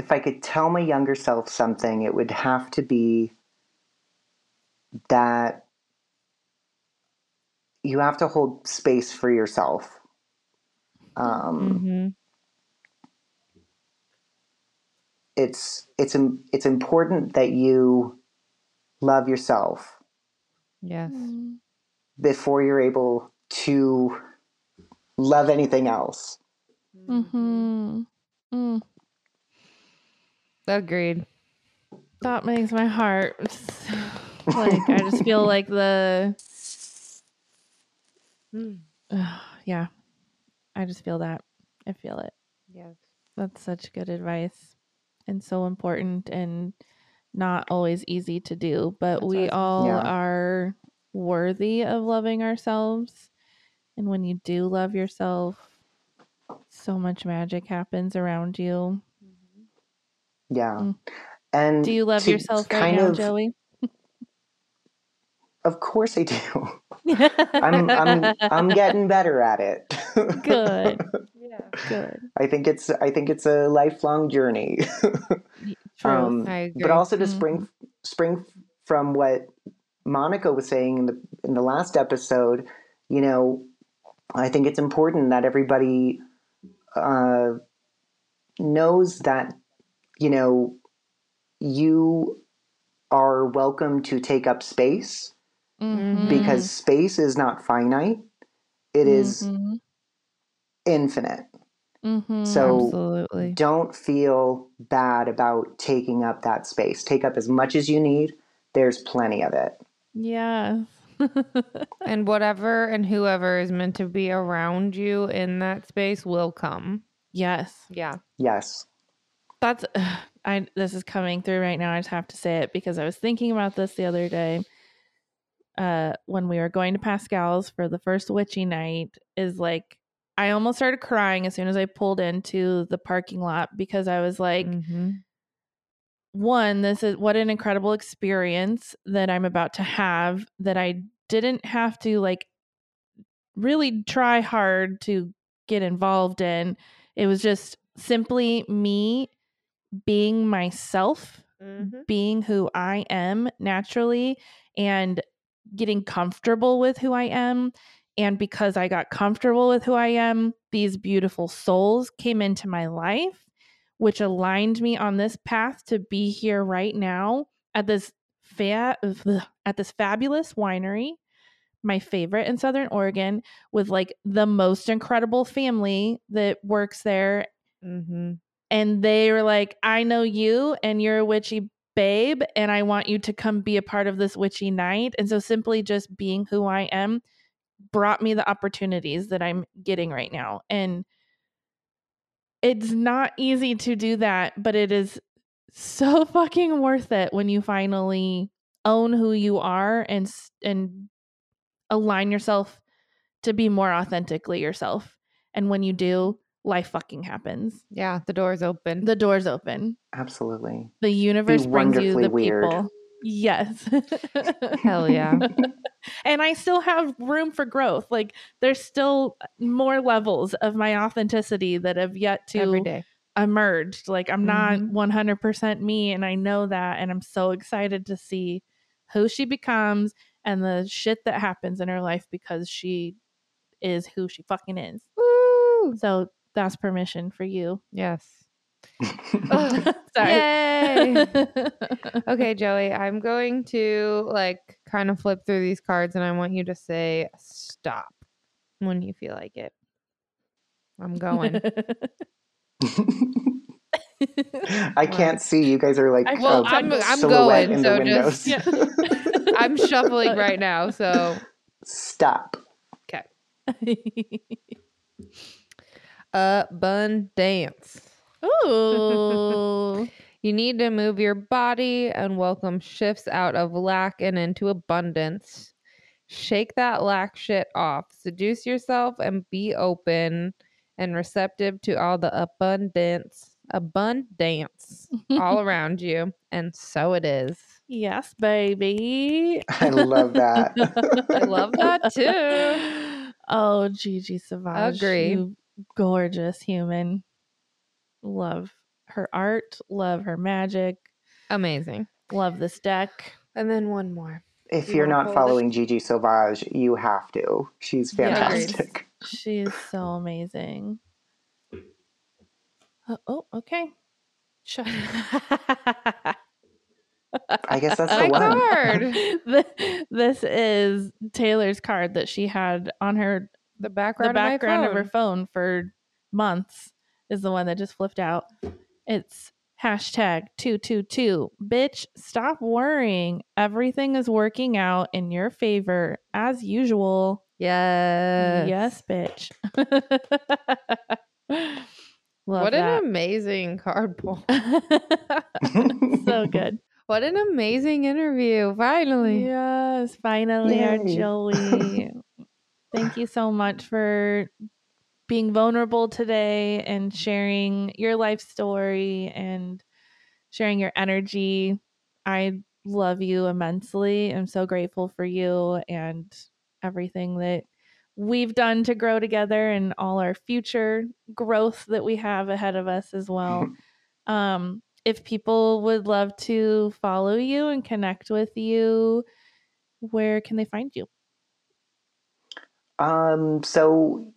if I could tell my younger self something, it would have to be that you have to hold space for yourself. Um, It's it's it's important that you love yourself Yes. Mm. before you're able to love anything else. Mhm. Mm. Agreed. That makes my heart like I just feel like the yeah. I just feel that. I feel it. Yes. That's such good advice and so important and not always easy to do, but That's we was gonna all. Yeah. are worthy of loving ourselves. And when you do love yourself, so much magic happens around you. Yeah, Mm. and Do you love to yourself right now, of, Joey? Of course, I do. I'm I'm I'm getting better at it. Good. Yeah. good. I think it's I think it's a lifelong journey. True. Um, I agree. but also to spring spring from what Monica was saying in the in the last episode, you know, I think it's important that everybody uh, knows that you know you are welcome to take up space Mhm. because space is not finite; it is Mhm. Infinite. Mhm. So Absolutely. don't feel bad about taking up that space. Take up as much as you need. There's plenty of it. Yeah. And whatever and whoever is meant to be around you in that space will come. yes. Yeah. Yes. That's I this is coming through right now. I just have to say it because I was thinking about this the other day. Uh when we were going to Pascal's for the first witchy night is like I almost started crying as soon as I pulled into the parking lot because I was like Mhm. one, this is what an incredible experience that I'm about to have that I didn't have to like really try hard to get involved in. It was just simply me being myself, Mhm. being who I am naturally, and getting comfortable with who I am. And because I got comfortable with who I am, these beautiful souls came into my life, which aligned me on this path to be here right now at this fa- at this fabulous winery, my favorite in Southern Oregon, with like the most incredible family that works there Mhm. and they were like, I know you and you're a witchy babe, and I want you to come be a part of this witchy night. And so simply just being who I am brought me the opportunities that I'm getting right now. And it's not easy to do that, but it is so fucking worth it when you finally own who you are and and align yourself to be more authentically yourself. And when you do, life fucking happens. Yeah, the door's open. The doors open. Absolutely. The universe brings you the weird. people. Yes. Hell yeah. and I still have room for growth. Like there's still more levels of my authenticity that have yet to Every day. emerge. Like I'm Mhm. not 100% me and I know that and I'm so excited to see who she becomes and the shit that happens in her life because she is who she fucking is. Woo! So that's permission for you. Yes. Sorry. Yay! Okay, Joey, I'm going to like kind of flip through these cards and I want you to say stop when you feel like it. I'm going. I can't see. You guys are like I- Well, a I'm- I'm going, in the so windows. just- I'm shuffling right now, so Stop. Okay. Uh, Abundance. Ooh. You need to move your body and welcome shifts out of lack and into abundance. Shake that lack shit off. Seduce yourself and be open and receptive to all the abundance, abundance all around you. And so it is. yes, baby. I love that. I love that too. Oh, Gigi Savage. Agree. You gorgeous human. Love her art. Love her magic. Amazing. Love this deck. And then one more. If You you're not hold it? following Gigi Sauvage, you have to. She's Yeah, agreed. fantastic. She's so amazing. Uh, oh, okay. Shut. I guess that's My the one. card. This is Taylor's card that she had on her The the background, background of, of, her phone for months is the one that just flipped out. It's hashtag 222. Bitch, stop worrying. Everything is working out in your favor as usual. Yes. Yes, bitch. Love what that. an amazing card pull. so good. What an amazing interview. Finally. Yes, finally, our Yay. Joey. Thank you so much for being vulnerable today and sharing your life story and sharing your energy. I love you immensely. I'm so grateful for you and everything that we've done to grow together and all our future growth that we have ahead of us as well. um, if people would love to follow you and connect with you, where can they find you? Um, so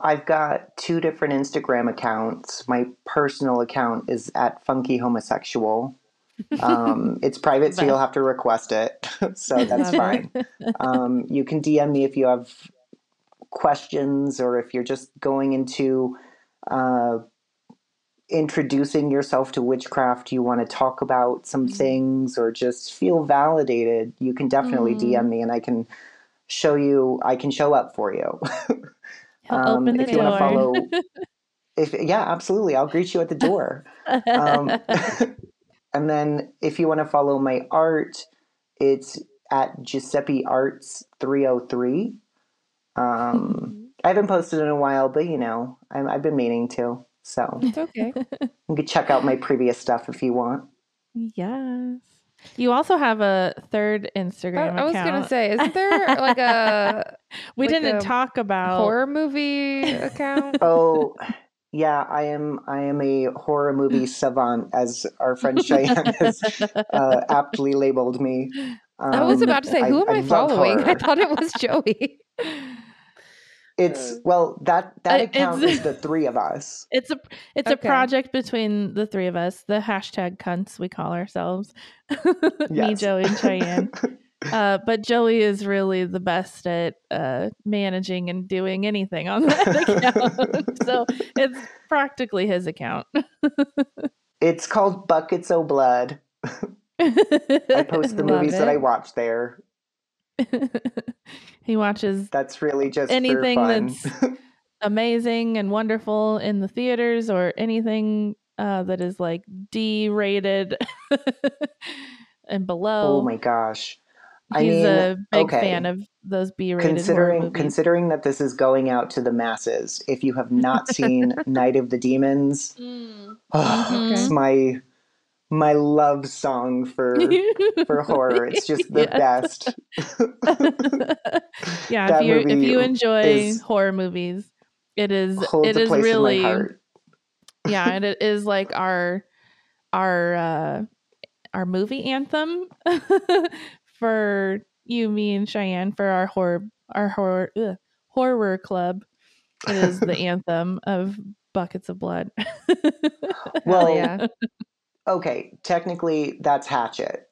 I've got two different Instagram accounts. My personal account is at Funky Homosexual. Um, it's private, so you'll have to request it. so that's fine. Um, you can DM me if you have questions or if you're just going into uh, introducing yourself to witchcraft, you want to talk about some Mhm. things or just feel validated, you can definitely Mhm. DM me and I can show you, I can show up for you. He'll Um, open the if you want to follow, if yeah, absolutely, I'll greet you at the door. Um, and then if you want to follow my art, it's at Giuseppe Arts three hundred three. Um, I haven't posted in a while, but you know, I, I've been meaning to. So It's okay. you can check out my previous stuff if you want. Yes. You also have a third Instagram I was account. gonna say, isn't there like a we like didn't a talk about horror movie account? Oh, yeah, I am. I am a horror movie savant, as our friend Cheyenne has uh, aptly labeled me. I was Um, about to say, who am I, love following? I thought it was Joey. It's well that that Uh, account it's- is the three of us. It's a it's Okay. a project between the three of us. The hashtag cunts we call ourselves. Me, Joey, and Cheyenne. Uh, but Joey is really the best at uh, managing and doing anything on that account. so it's practically his account. It's called Buckets O Blood. I post the Love movies that I watch there. he watches That's really just Anything for fun. that's- amazing and wonderful in the theaters or anything uh, that is like D rated and below. oh my gosh. I He's mean, a big okay. fan of those B rated considering considering that this is going out to the masses, if you have not seen Night of the Demons, Mm. oh, it's my my love song for for horror. It's just the Yeah. best. yeah, if you if you enjoy horror movies, it is it is really in my heart. yeah, and it is like our our uh our movie anthem for you, me, and Cheyenne for our horror our horror ugh, horror club. It is the anthem of buckets of blood. Well, yeah. Okay, technically that's Hatchet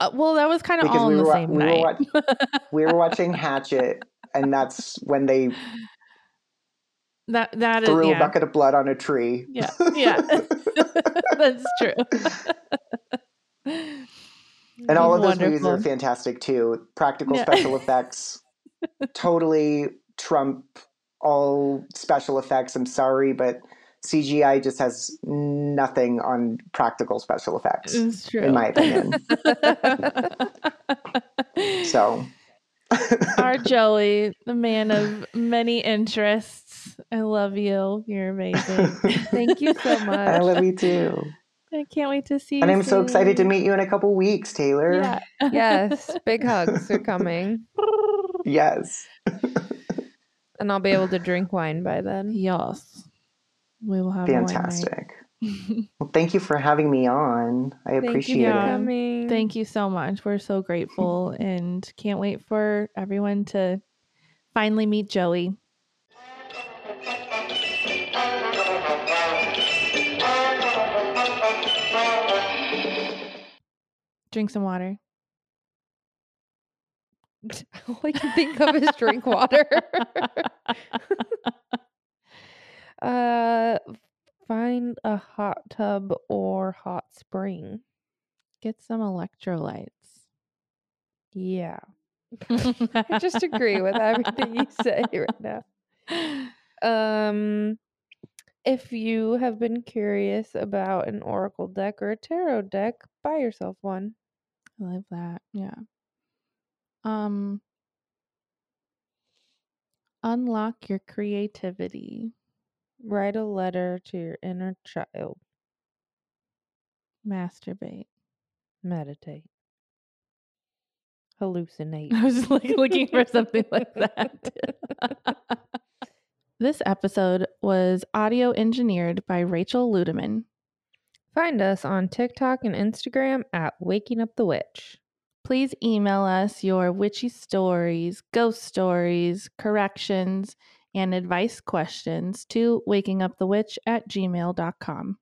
Uh, well, that was kind of all we on were the same we were, night. we were watching Hatchet, and that's when they that that is threw a yeah, bucket of blood on a tree. Yeah, yeah. that's true. And all of those movies are fantastic too. Practical Yeah. special effects totally trump all special effects. I'm sorry, but CGI just has nothing on practical special effects, It's true. in my opinion. So, Our Joey, the man of many interests. I love you. You're amazing. Thank you so much. I love you too. I can't wait to see you. And I'm so excited to meet you in a couple weeks, Taylor. Yeah. yes, big hugs are coming. Yes. And I'll be able to drink wine by then. Yes. We will have a wine. Fantastic. Well, thank you for having me on. I Thank appreciate you for it. coming. Thank you so much. We're so grateful and can't wait for everyone to finally meet Joey. Drink some water. All I can think of is drink water. uh, find a hot tub or hot spring. Get some electrolytes. Yeah, I just agree with everything you say right now. Um, if you have been curious about an oracle deck or a tarot deck, buy yourself one. I love that. Yeah. Um unlock your creativity. Write a letter to your inner child. Masturbate. Meditate. Hallucinate. I was just like looking for something like that. this episode was audio engineered by Rachel Ludeman. Find us on TikTok and Instagram at Waking Up the Witch. Please email us your witchy stories, ghost stories, corrections, and advice questions to wakingupthewitch at gmail.com.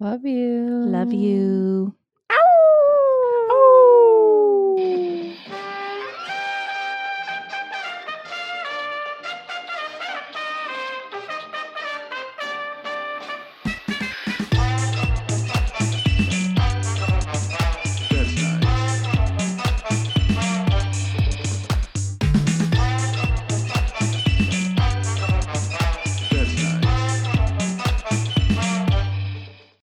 Love you. Love you.